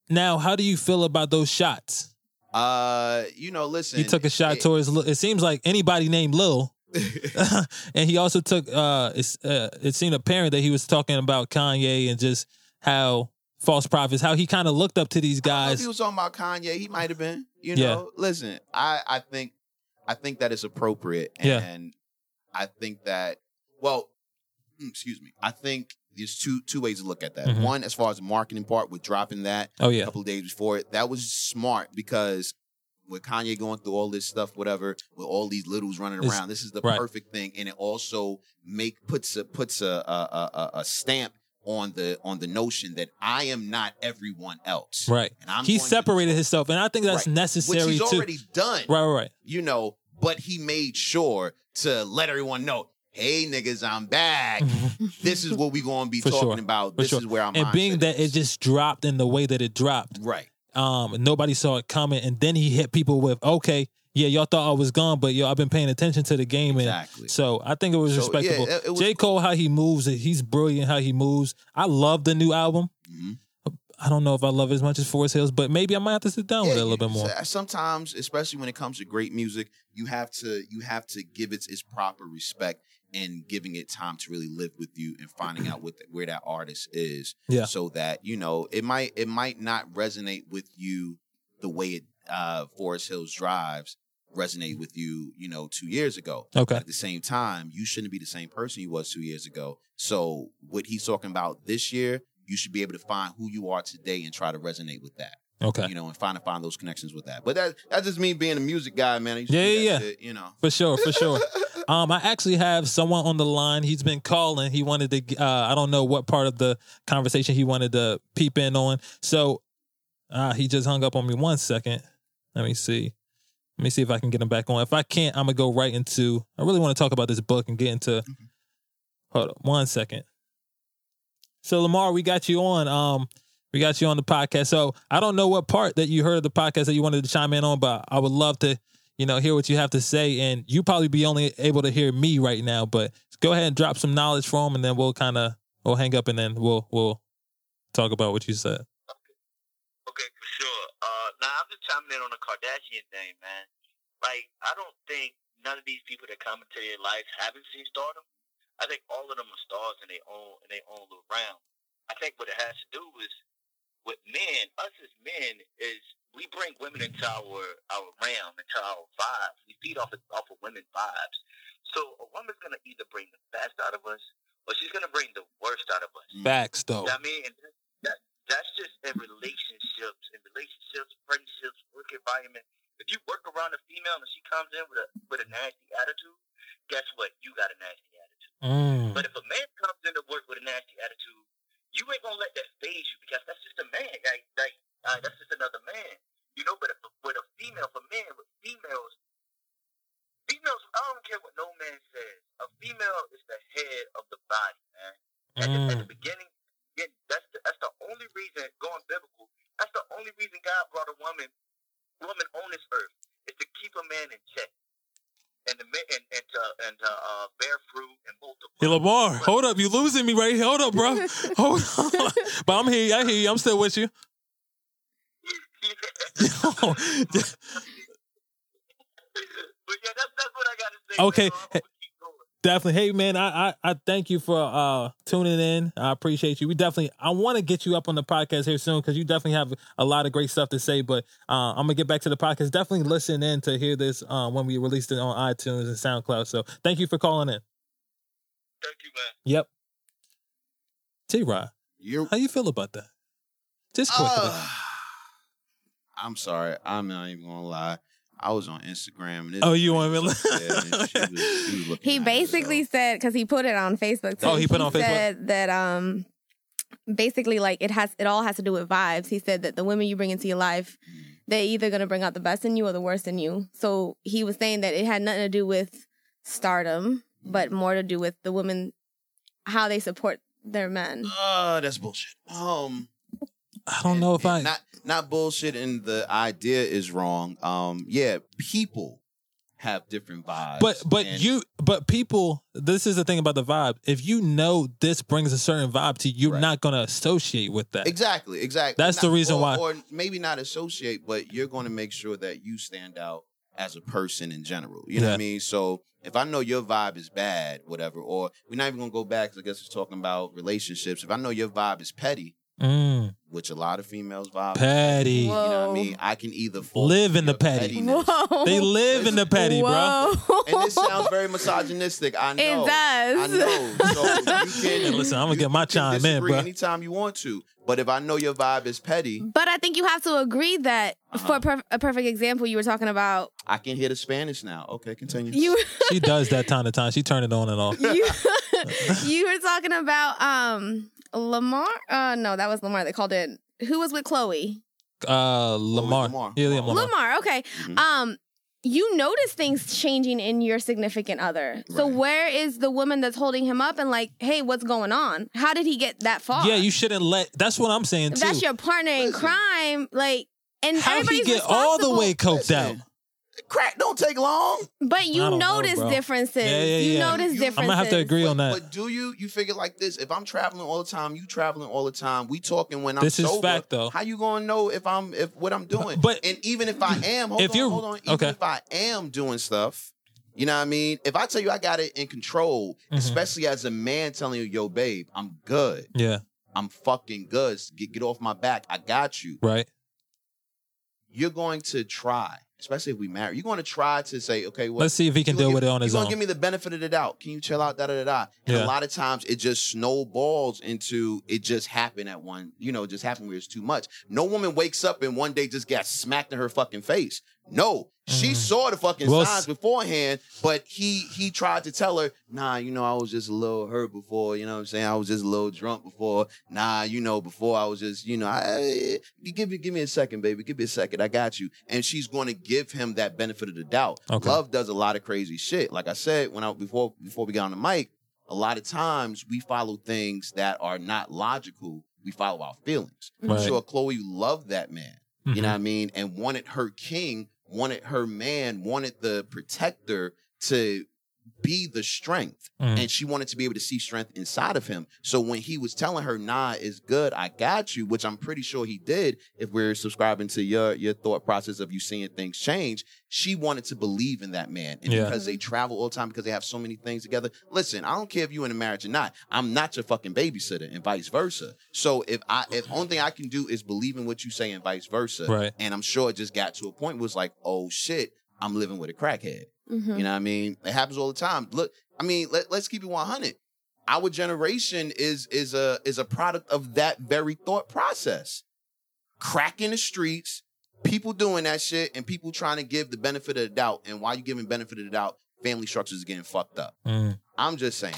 Speaker 3: now, how do you feel about those shots?
Speaker 5: Uh, you know, listen.
Speaker 3: He took a shot
Speaker 5: it-
Speaker 3: towards. It seems like anybody named Lil, [LAUGHS] [LAUGHS] and he also took. Uh, it's uh, it seemed apparent that he was talking about Kanye and just how false prophets, how he kind of looked up to these
Speaker 5: I don't know if
Speaker 3: guys.
Speaker 5: he was talking about Kanye. He might have been. You
Speaker 3: Yeah.
Speaker 5: know, listen. I I think I think that is appropriate,
Speaker 3: Yeah.
Speaker 5: and I think that well, mm, excuse me. I think there's two two ways to look at that.
Speaker 3: Mhm.
Speaker 5: One, as far as the marketing part, with dropping that
Speaker 3: Oh yeah.
Speaker 5: a couple of days before it, that was smart because. With Kanye going through all this stuff, whatever, with all these littles running
Speaker 3: It's-
Speaker 5: around, this is the
Speaker 3: right.
Speaker 5: perfect thing, and it also make puts a puts a a, a, a- stamp on the on the notion that I am not everyone else.
Speaker 3: right.
Speaker 5: And I'm
Speaker 3: He
Speaker 5: going to-
Speaker 3: separated himself, and I think that's
Speaker 5: Right.
Speaker 3: necessary
Speaker 5: which he's
Speaker 3: too.
Speaker 5: already done.
Speaker 3: Right, right, right.
Speaker 5: You know, but he made sure to let everyone know, hey niggas, I'm back. [LAUGHS] this is what we gonna be
Speaker 3: For
Speaker 5: talking
Speaker 3: sure.
Speaker 5: about.
Speaker 3: For
Speaker 5: this
Speaker 3: sure.
Speaker 5: is where I'm at.
Speaker 3: and being that it just dropped in the way that it dropped,
Speaker 5: right.
Speaker 3: um, nobody saw it coming, and then he hit people with, "Okay, yeah, y'all thought I was gone, but yo, I've been paying attention to the game." And
Speaker 5: Exactly.
Speaker 3: so I think it was
Speaker 5: So,
Speaker 3: respectable.
Speaker 5: yeah, it- was
Speaker 3: J Cole, how he moves, he's brilliant. How he moves, I love the new album.
Speaker 5: Mhm.
Speaker 3: I don't know if I love it as much as Forest Hills, but maybe I might have to sit down with it a little bit more.
Speaker 5: Sometimes, especially when it comes to great music, you have to you have to give it its proper respect and giving it time to really live with you and finding out what the, where that artist is.
Speaker 3: Yeah.
Speaker 5: So that you know it might it might not resonate with you the way it uh, Forest Hills Drives resonate with you, you know, two years ago.
Speaker 3: Okay.
Speaker 5: But at the same time, you shouldn't be the same person you was two years ago. So what he's talking about this year, you should be able to find who you are today and try to resonate with that.
Speaker 3: Okay.
Speaker 5: You know, and find to find those connections with that. But that that's just me being a music guy, man. I used to
Speaker 3: Yeah, yeah, yeah.
Speaker 5: shit, you know.
Speaker 3: For sure, for sure. [LAUGHS] um, I actually have someone on the line. He's been calling. He wanted to. Uh, I don't know what part of the conversation he wanted to peep in on. So, uh, he just hung up on me. One second. Let me see. Let me see if I can get him back on. If I can't, I'm gonna go right into. I really want to talk about this book and get into. Hold on, one second. So Lamar, we got you on. Um, we got you on the podcast. So I don't know what part that you heard of the podcast that you wanted to chime in on, but I would love to, you know, hear what you have to say. And you probably be only able to hear me right now, but go ahead and drop some knowledge for him, and then we'll kind of we'll hang up, and then we'll we'll talk about what you said.
Speaker 7: Okay, okay for sure. Uh, now I'm just chiming in on the Kardashian thing, man. Like, I don't think none of these people that come into their life haven't seen stardom. I think all of them are stars in their own in their own little realm. I think what it has to do is with men, us as men, is we bring women into our our realm, into our vibes. We feed off of, off of women vibes. So a woman's gonna either bring the best out of us, or she's gonna bring the worst out of us.
Speaker 3: Facts, though.
Speaker 7: You know what I mean? And that, that's just in relationships, in relationships, friendships, work environment. If you work around a female and she comes in with a with a nasty attitude, guess what? You got a nasty attitude.
Speaker 3: Mm.
Speaker 7: But if a man comes into work with a nasty attitude, you ain't gonna let that phase you because that's just a man. Like, like uh, that's just another man. You know, but if, with a female, for men, with females, females, I don't care what no man says. A female is the head of the body, man. At, the, at the
Speaker 3: Mm.
Speaker 7: beginning, yeah, that's the, that's the only reason going biblical. That's the only reason God brought a woman, woman on this earth is to keep a man in check, and to and and to and to uh, bear fruit and multiply.
Speaker 3: Hey Lamar, hold up, you losing me right here. Hold up, bro. [LAUGHS] Hold on. [LAUGHS] But I'm here. I hear you. I'm still with you. [LAUGHS]
Speaker 7: but yeah, that's that's what I gotta say.
Speaker 3: Okay. Definitely. Hey man, I, I I thank you for uh tuning in. I appreciate you. We definitely I want to get you up on the podcast here soon because you definitely have a lot of great stuff to say. But uh, I'm gonna get back to the podcast. Definitely listen in to hear this uh, when we released it on iTunes and SoundCloud. So thank you for calling in.
Speaker 7: Thank you, man.
Speaker 3: Yep. T Rod,
Speaker 5: You're
Speaker 3: how you feel about that? Just quickly.
Speaker 5: Uh, I'm sorry. I'm not even gonna lie. I was on Instagram. And
Speaker 3: Oh, you
Speaker 5: lady
Speaker 3: want me
Speaker 5: was
Speaker 3: to-
Speaker 5: up there, and she was- she was [LAUGHS] looking
Speaker 4: He
Speaker 5: at
Speaker 4: basically
Speaker 5: herself.
Speaker 4: said because he put it on Facebook.
Speaker 3: Oh, he put it on Facebook?
Speaker 4: Said that um, basically like it has it all has to do with vibes. He said that the women you bring into your life, they're either gonna bring out the best in you or the worst in you. So he was saying that it had nothing to do with stardom, but more to do with the women how they support their men.
Speaker 5: Uh, that's bullshit. Um,
Speaker 3: I don't know if I.
Speaker 5: not not bullshit, and the idea is wrong. Um, yeah, people have different vibes,
Speaker 3: But but
Speaker 5: and-
Speaker 3: you but people this is the thing about the vibe. If you know this brings a certain vibe to you, you're
Speaker 5: Right.
Speaker 3: not gonna associate with that.
Speaker 5: Exactly, exactly.
Speaker 3: That's the reason
Speaker 5: or,
Speaker 3: why-
Speaker 5: or maybe not associate, but you're going to make sure that you stand out as a person in general. You know what I mean? So if I know your vibe is bad, whatever, or we're not even going to go back. I guess it's talking about relationships. If I know your vibe is petty,
Speaker 3: Mm,
Speaker 5: which a lot of females vibe,
Speaker 3: petty.
Speaker 5: you know what I mean? I can either fall
Speaker 3: Live in the
Speaker 5: your
Speaker 3: petty.
Speaker 4: Whoa.
Speaker 3: They live in the petty, bro.
Speaker 5: And this sounds very misogynistic. I know.
Speaker 4: It does.
Speaker 5: I know. So you [LAUGHS] can
Speaker 3: Hey, listen, I'm gonna
Speaker 5: you-
Speaker 3: get my
Speaker 5: you can
Speaker 3: chime in, bro.
Speaker 5: Anytime you want to, but if I know your vibe is petty,
Speaker 4: But I think you have to agree that
Speaker 5: Uh-huh.
Speaker 4: for per- a perfect example, you were talking about
Speaker 5: I can hear the Spanish now. Okay, continue.
Speaker 4: you. [LAUGHS]
Speaker 3: She does that time to time. She turn it on and off.
Speaker 4: you [LAUGHS] you were talking about um Lamar. Uh, no, that was Lamar. They called it. Who was with Khloé?
Speaker 3: Uh, Lamar.
Speaker 5: Lamar.
Speaker 3: Yeah, yeah, Lamar.
Speaker 4: Lamar. Okay.
Speaker 5: Mhm.
Speaker 4: Um, you notice things changing in your significant other. So where is the woman that's holding him up and like, hey, what's going on? How did he get that far?
Speaker 3: Yeah, you shouldn't let. That's what I'm saying too.
Speaker 4: that's your partner in
Speaker 5: Listen.
Speaker 4: crime, like, and
Speaker 3: How did
Speaker 4: he
Speaker 3: get all the way coked out?
Speaker 5: Listen, Crack don't take long.
Speaker 4: But you
Speaker 3: I don't know,
Speaker 4: notice differences.
Speaker 3: Yeah, yeah,
Speaker 4: You
Speaker 3: yeah.
Speaker 4: notice
Speaker 5: You-
Speaker 4: differences.
Speaker 3: I'm gonna have to agree on that.
Speaker 5: But do you? You figure like this: if I'm traveling all the time, you traveling all the time. We talking when I'm
Speaker 3: This is
Speaker 5: sober.
Speaker 3: fact, though.
Speaker 5: How you gonna know if I'm if what I'm doing?
Speaker 3: but-
Speaker 5: and even if I am, hold
Speaker 3: If
Speaker 5: on,
Speaker 3: you're-
Speaker 5: hold on. Even
Speaker 3: okay.
Speaker 5: if I am doing stuff, you know what I mean. If I tell you I got it in control,
Speaker 3: Mhm.
Speaker 5: especially as a man telling you, "Yo, babe, I'm good.
Speaker 3: Yeah,
Speaker 5: I'm fucking good. Get get off my back. I got you."
Speaker 3: right.
Speaker 5: You're going to try. Especially if we marry, you're going to try to say, okay, well,
Speaker 3: Let's see if he can deal
Speaker 5: give-
Speaker 3: with it on his own.
Speaker 5: give me the benefit of the doubt. Can you chill out? Da da da da. And
Speaker 3: Yeah.
Speaker 5: a lot of times it just snowballs into it just happened at one, you know, it just happened where it's too much. No woman wakes up and one day just got smacked in her fucking face. No, she
Speaker 3: Mhm.
Speaker 5: saw the fucking
Speaker 3: Well,
Speaker 5: signs beforehand, but he he tried to tell her, nah, you know, I was just a little hurt before, you know what I'm saying? I was just a little drunk before. Nah, you know, before I was just, you know, I, give me give me a second, baby. Give me a second. I got you. And she's going to give him that benefit of the doubt.
Speaker 3: Okay.
Speaker 5: Love does a lot of crazy shit. Like I said when I before before we got on the mic, a lot of times we follow things that are not logical. We follow our feelings. I'm
Speaker 3: Right.
Speaker 5: sure Khloé loved that man. You
Speaker 3: Mhm.
Speaker 5: know what I mean? And wanted her king, wanted her man, wanted the protector to be the strength.
Speaker 3: Mhm.
Speaker 5: And she wanted to be able to see strength inside of him. So when he was telling her, nah, it's good, I got you, which I'm pretty sure he did, if we're subscribing to your your thought process of you seeing things change, she wanted to believe in that man. And
Speaker 3: Yeah.
Speaker 5: because they travel all the time, because they have so many things together. Listen, I don't care if you're in a marriage or not. I'm not your fucking babysitter and vice versa. So if I if only thing I can do is believe in what you say and vice versa.
Speaker 3: Right.
Speaker 5: And I'm sure it just got to a point where it was like, oh shit, I'm living with a crackhead.
Speaker 4: Mhm.
Speaker 5: You know what I mean? It happens all the time. Look, I mean, let, let's keep it 100. Our generation is is a is a product of that very thought process. Crack in the streets, people doing that shit, and people trying to give the benefit of the doubt. And while you giving benefit of the doubt, family structures are getting fucked up.
Speaker 3: Mm,
Speaker 5: I'm just saying.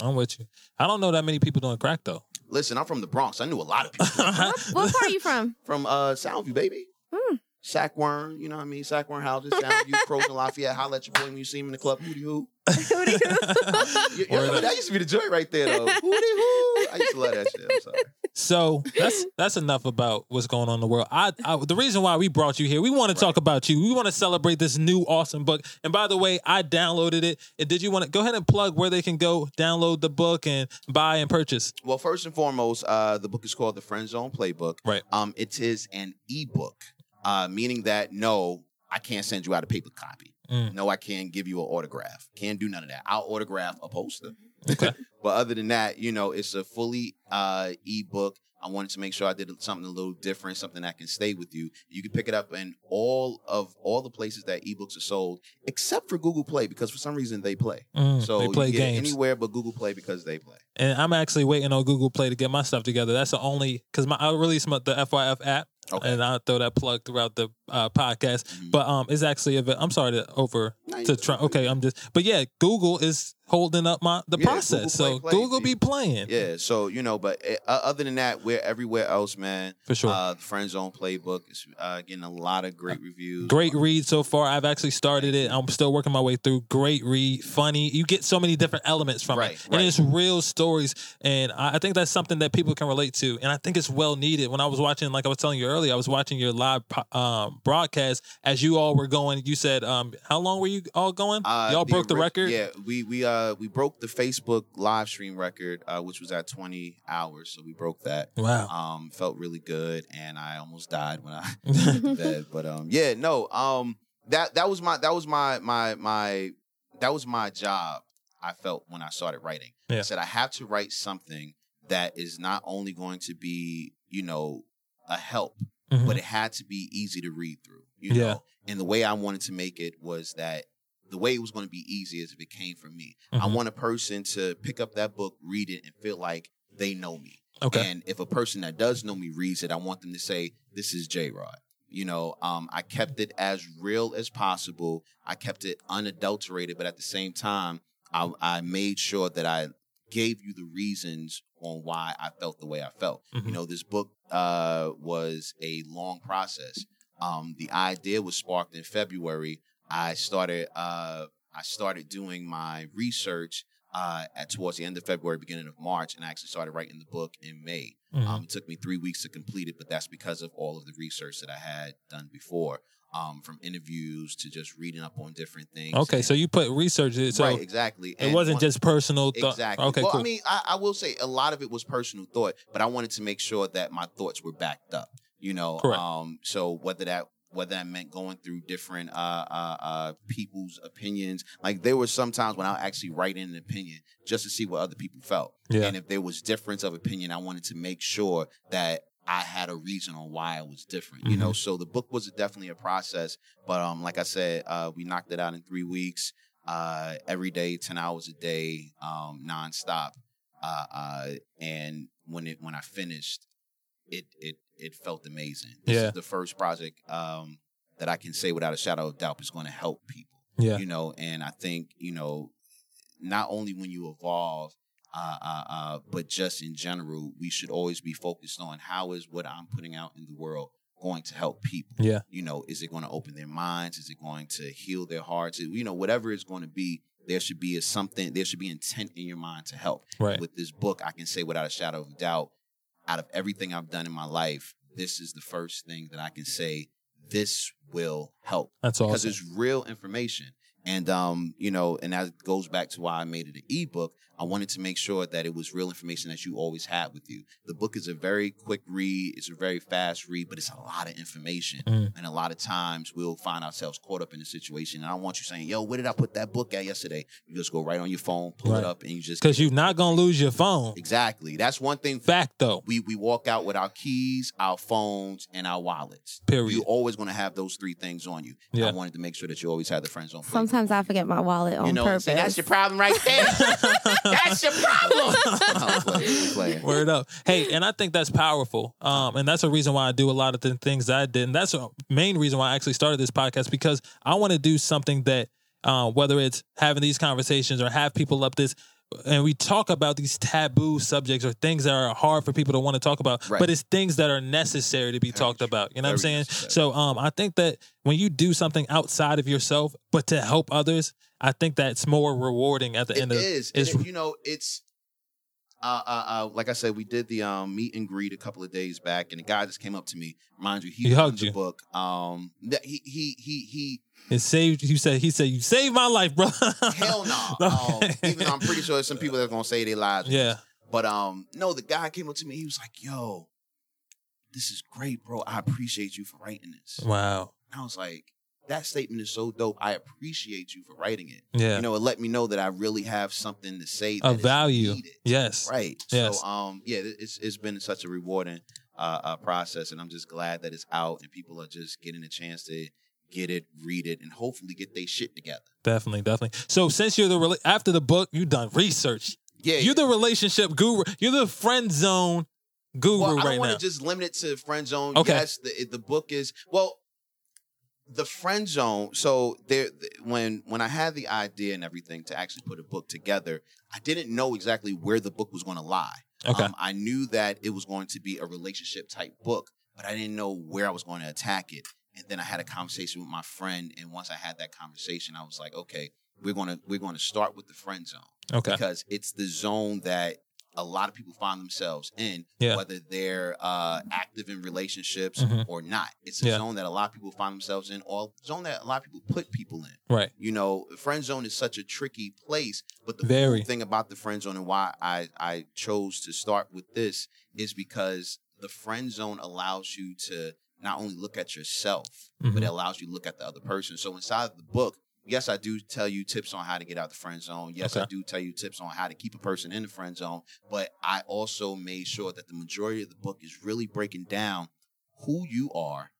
Speaker 3: I'm with you. I don't know that many people doing crack though.
Speaker 5: Listen, I'm from the Bronx. I knew a lot of people [LAUGHS]
Speaker 4: What part are you from?
Speaker 5: from uh Soundview, baby.
Speaker 4: Hmm.
Speaker 5: Sack Wern, you know what I mean? Sack Wern houses, Soundview, Croes and Lafayette. Holla at your boy when you see him in the club. Hootie hoo. [LAUGHS] [LAUGHS] You, you know, that used to be the joint right there, though. Hootie hoo. I used to love that shit. I'm sorry.
Speaker 3: So that's that's enough about what's going on in the world. I, I the reason why we brought you here, we want to talk about you. We want to celebrate this new awesome book. And by the way, I downloaded it. And did you want to go ahead and plug where they can go download the book and buy and purchase?
Speaker 5: Well, first and foremost, uh, the book is called The Friend Zone Playbook.
Speaker 3: Right.
Speaker 5: Um, it is an ebook, uh, meaning that no, I can't send you out a paper copy.
Speaker 3: Mm.
Speaker 5: No, I can't give you an autograph. Can't do none of that. I'll autograph a poster.
Speaker 3: Okay. [LAUGHS]
Speaker 5: But other than that, you know, it's a fully uh, ebook. I wanted to make sure I did something a little different, something that can stay with you. You can pick it up in all of all the places that ebooks are sold, except for Google Play, because for some reason they play.
Speaker 3: Mm,
Speaker 5: So
Speaker 3: they play
Speaker 5: you can get
Speaker 3: games.
Speaker 5: anywhere but Google Play because they play.
Speaker 3: And I'm actually waiting on Google Play to get my stuff together. That's the only because my I released my, the FYF app,
Speaker 5: Okay.
Speaker 3: and I'll throw that plug throughout the uh, podcast.
Speaker 5: Mhm.
Speaker 3: But um, it's actually a, I'm sorry to over
Speaker 5: No,
Speaker 3: to try. Okay, I'm just. But yeah, Google is holding up my the
Speaker 5: Yeah,
Speaker 3: process.
Speaker 5: Google
Speaker 3: so
Speaker 5: Play
Speaker 3: Google be playing.
Speaker 5: Yeah, so you know, but uh, other than that, we're everywhere else, man.
Speaker 3: For sure.
Speaker 5: Uh, the Friend Zone Playbook is uh, getting a lot of great reviews.
Speaker 3: Great read so far. I've actually started it. I'm still working my way through. Great read, funny. You get so many different elements from
Speaker 5: Right,
Speaker 3: it, and
Speaker 5: right.
Speaker 3: it's real stories. And I, I think that's something that people can relate to. And I think it's well needed. When I was watching, like I was telling you earlier, I was watching your live um, broadcast as you all were going. You said, um, "How long were you all going?
Speaker 5: Uh,
Speaker 3: Y'all broke the
Speaker 5: ori-
Speaker 3: record.
Speaker 5: Yeah, we we uh we broke the Facebook live stream record, uh, which was at 20 hours. So we broke that.
Speaker 3: Wow.
Speaker 5: Um, felt really good, and I almost died when I [LAUGHS] [LAUGHS] went to bed. But um, yeah, no, um, that that was my that was my my my that was my job. I felt when I started writing. I
Speaker 3: Yeah.
Speaker 5: said I have to write something that is not only going to be you know a help,
Speaker 3: Mhm.
Speaker 5: but it had to be easy to read through. You
Speaker 3: Yeah.
Speaker 5: know, and the way I wanted to make it was that the way it was going to be easy is if it came from me. I
Speaker 3: Mhm.
Speaker 5: want a person to pick up that book, read it, and feel like they know me.
Speaker 3: okay.
Speaker 5: And if a person that does know me reads it, I want them to say, "This is J Rod." You know, um, I kept it as real as possible. I kept it unadulterated, but at the same time, I, I made sure that I gave you the reasons on why I felt the way I felt.
Speaker 3: Mhm.
Speaker 5: You know, this book uh, was a long process. Um, the idea was sparked in February. I started uh, I started doing my research uh, at towards the end of February, beginning of March, and I actually started writing the book in May.
Speaker 3: Mhm.
Speaker 5: Um, it took me three weeks to complete it, but that's because of all of the research that I had done before, um, from interviews to just reading up on different things.
Speaker 3: okay.
Speaker 5: And-
Speaker 3: So you put research. in- So
Speaker 5: right, exactly.
Speaker 3: it wasn't
Speaker 5: one-
Speaker 3: just personal thought.
Speaker 5: Exactly.
Speaker 3: Okay.
Speaker 5: well,
Speaker 3: cool.
Speaker 5: I mean, I, I will say a lot of it was personal thought, but I wanted to make sure that my thoughts were backed up. You know,
Speaker 3: Correct.
Speaker 5: um, so whether that whether that meant going through different uh, uh, uh, people's opinions, like there were some times when I actually write in an opinion just to see what other people felt,
Speaker 3: Yeah.
Speaker 5: and if there was difference of opinion, I wanted to make sure that I had a reason on why it was different. You know, so the book was definitely a process. But um, like I said, uh, we knocked it out in three weeks. Uh, every day, ten hours a day, um, nonstop. Uh, uh, and when it when I finished, it it it felt amazing. This
Speaker 3: Yeah.
Speaker 5: is the first project um, that I can say without a shadow of doubt is going to help people.
Speaker 3: Yeah.
Speaker 5: You know, and I think you know, not only when you evolve, uh, uh, uh, but just in general, we should always be focused on how is what I'm putting out in the world going to help people.
Speaker 3: Yeah.
Speaker 5: You know, is it going to open their minds? Is it going to heal their hearts? You know, whatever it's going to be, there should be a something. There should be intent in your mind to help.
Speaker 3: Right.
Speaker 5: With this book, I can say without a shadow of doubt, out of everything I've done in my life, this is the first thing that I can say. This will help
Speaker 3: That's
Speaker 5: because it's real information. And um, you know, and that goes back to why I made it an ebook. I wanted to make sure that it was real information that you always had with you. The book is a very quick read, it's a very fast read, but it's a lot of information.
Speaker 3: Mm.
Speaker 5: And a lot of times we'll find ourselves caught up in a situation. And I want you saying, Yo, where did I put that book at yesterday? You just go right on your phone, pull
Speaker 3: Right.
Speaker 5: it up, and you just
Speaker 3: Because you're not gonna lose your phone.
Speaker 5: Exactly. That's one thing
Speaker 3: Fact though.
Speaker 5: we we walk out with our keys, our phones, and our wallets.
Speaker 3: Period.
Speaker 5: You're always going to have those three things on you.
Speaker 3: Yeah.
Speaker 5: I wanted to make sure that you always had the friends on. plate.
Speaker 4: Sometimes I forget my wallet on
Speaker 5: you know,
Speaker 4: purpose.
Speaker 5: see, that's your problem right there. [LAUGHS] [LAUGHS] that's your problem. [LAUGHS] I'm playing, I'm playing.
Speaker 3: Word up. Hey, and I think that's powerful. Um, and that's a reason why I do a lot of the things that I did. And that's a main reason why I actually started this podcast because I want to do something that, uh, whether it's having these conversations or have people up this, and we talk about these taboo subjects or things that are hard for people to want to talk about,
Speaker 5: Right.
Speaker 3: but it's things that are necessary to be talked
Speaker 5: true.
Speaker 3: about. You know what I'm saying?
Speaker 5: necessary.
Speaker 3: So, um, I think that when you do something outside of yourself, but to help others, I think that's more rewarding at the
Speaker 5: It
Speaker 3: end of
Speaker 5: is. And
Speaker 3: it's-
Speaker 5: it- you know, it's uh, uh, uh, like I said, we did the um, meet and greet a couple of days back, and the guy just came up to me. Mind you, he,
Speaker 3: He hugged
Speaker 5: the
Speaker 3: you.
Speaker 5: book. Um, he he he he
Speaker 3: It saved. You said he said you saved my life, bro. [LAUGHS]
Speaker 5: Hell no. [LAUGHS]
Speaker 3: Okay.
Speaker 5: Um, even though I'm pretty sure there's some people that are gonna say their lives.
Speaker 3: Yeah.
Speaker 5: But um, no, the guy came up to me. He was like, "Yo, this is great, bro. I appreciate you for writing this."
Speaker 3: Wow.
Speaker 5: And I was like, "That statement is so dope. I appreciate you for writing it."
Speaker 3: Yeah.
Speaker 5: You know, it let me know that I really have something to say. that
Speaker 3: Of value. Yes.
Speaker 5: Right.
Speaker 3: Yes.
Speaker 5: So um, yeah, it- it's it's been such a rewarding uh, uh process, and I'm just glad that it's out and people are just getting a chance to get it, read it, and hopefully get their shit together.
Speaker 3: Definitely. Definitely. So since you're the rela- after the book, you done research.
Speaker 5: Yeah.
Speaker 3: You're the relationship guru. You're the friend zone guru
Speaker 5: well, I don't
Speaker 3: right
Speaker 5: want to just limit it to friend zone.
Speaker 3: Okay.
Speaker 5: Yes, the the book is well. The friend zone. So there, when when I had the idea and everything to actually put a book together, I didn't know exactly where the book was going to lie.
Speaker 3: Okay.
Speaker 5: Um, I knew that it was going to be a relationship type book, but I didn't know where I was going to attack it. And then I had a conversation with my friend, and once I had that conversation, I was like, okay, we're gonna we're gonna start with the friend zone
Speaker 3: okay.
Speaker 5: because it's the zone that a lot of people find themselves in,
Speaker 3: Yeah.
Speaker 5: whether they're uh, active in relationships
Speaker 3: Mhm.
Speaker 5: or not. It's a
Speaker 3: Yeah.
Speaker 5: zone that a lot of people find themselves in, or a zone that a lot of people put people in.
Speaker 3: Right.
Speaker 5: You know, the friend zone is such a tricky place, but the
Speaker 3: Very.
Speaker 5: cool thing about the friend zone and why I I chose to start with this is because the friend zone allows you to not only look at yourself, but
Speaker 3: Mhm.
Speaker 5: it allows you to look at the other person. So inside of the book, yes, I do tell you tips on how to get out the friend zone. Yes, I do tell you tips on how to keep a person in the friend zone. But I also made sure that the majority of the book is really breaking down who you are,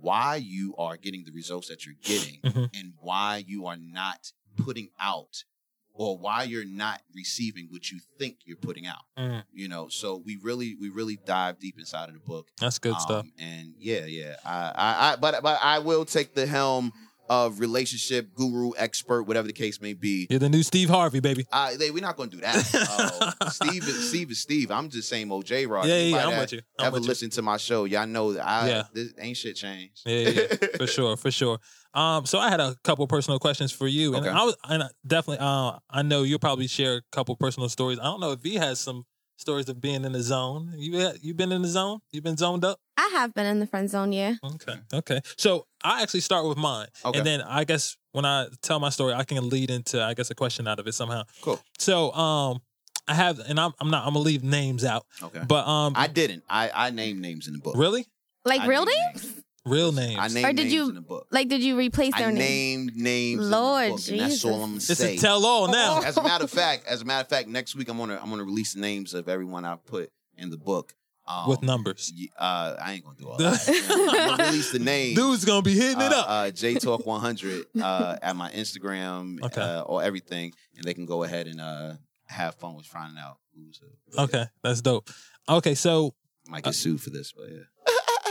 Speaker 5: why you are getting the results that you're getting,
Speaker 3: Mhm.
Speaker 5: and why you are not putting out or why you're not receiving what you think you're putting out.
Speaker 3: Mm,
Speaker 5: You know, so we really we really dive deep inside of the book.
Speaker 3: that's good stuff.
Speaker 5: Um, And yeah, yeah. I, I, I, but but I will take the helm of relationship guru, expert, whatever the case may be.
Speaker 3: You're the new Steve Harvey, baby.
Speaker 5: I, they, we're not going to do that. [LAUGHS] Uh, Steve, is, Steve is Steve. I'm just saying, OJ Rod.
Speaker 3: Yeah, yeah,
Speaker 5: Anybody
Speaker 3: I'm
Speaker 5: that
Speaker 3: with you. I'm
Speaker 5: ever listen to my show, y'all know that I
Speaker 3: Yeah.
Speaker 5: this ain't shit changed.
Speaker 3: Yeah, yeah, yeah. for [LAUGHS] sure, for sure. Um, so I had a couple personal questions for you, and
Speaker 5: Okay.
Speaker 3: I was, and I definitely, uh, I know you'll probably share a couple personal stories. I don't know if he has some stories of being in the zone. You had- you been in the zone? You been zoned up?
Speaker 4: I have been in the friend zone, yeah.
Speaker 3: Okay, okay. So I actually start with mine,
Speaker 5: Okay.
Speaker 3: and then I guess when I tell my story, I can lead into I guess a question out of it somehow.
Speaker 5: Cool.
Speaker 3: So um, I have, and I'm, I'm not, I'm gonna leave names out,
Speaker 5: Okay.
Speaker 3: but um,
Speaker 5: I didn't. I, I named names in the book.
Speaker 3: really
Speaker 4: Like
Speaker 5: I
Speaker 4: real
Speaker 5: named
Speaker 4: names?
Speaker 3: real names.
Speaker 5: I named
Speaker 4: Or did
Speaker 5: names
Speaker 4: you-
Speaker 5: in the book.
Speaker 4: Like, did you replace
Speaker 5: I
Speaker 4: their name?
Speaker 5: named names
Speaker 4: Lord
Speaker 5: in the book, and that's all I'm gonna
Speaker 3: it's
Speaker 5: say.
Speaker 3: a tell all now.
Speaker 5: as a matter of fact, as a matter of fact, next week I'm gonna I'm gonna release the names of everyone I put in the book. Um,
Speaker 3: with numbers.
Speaker 5: Uh, I ain't gonna do all [LAUGHS] that. I'm gonna release the name.
Speaker 3: Dude's gonna be hitting it
Speaker 5: uh,
Speaker 3: up.
Speaker 5: uh, J Talk 100 uh, at my Instagram
Speaker 3: Okay.
Speaker 5: uh, or everything, and they can go ahead and uh, have fun with finding out who's who.
Speaker 3: okay, that's dope. Okay, so
Speaker 5: Might
Speaker 3: Uh,
Speaker 5: get sued for this, but yeah.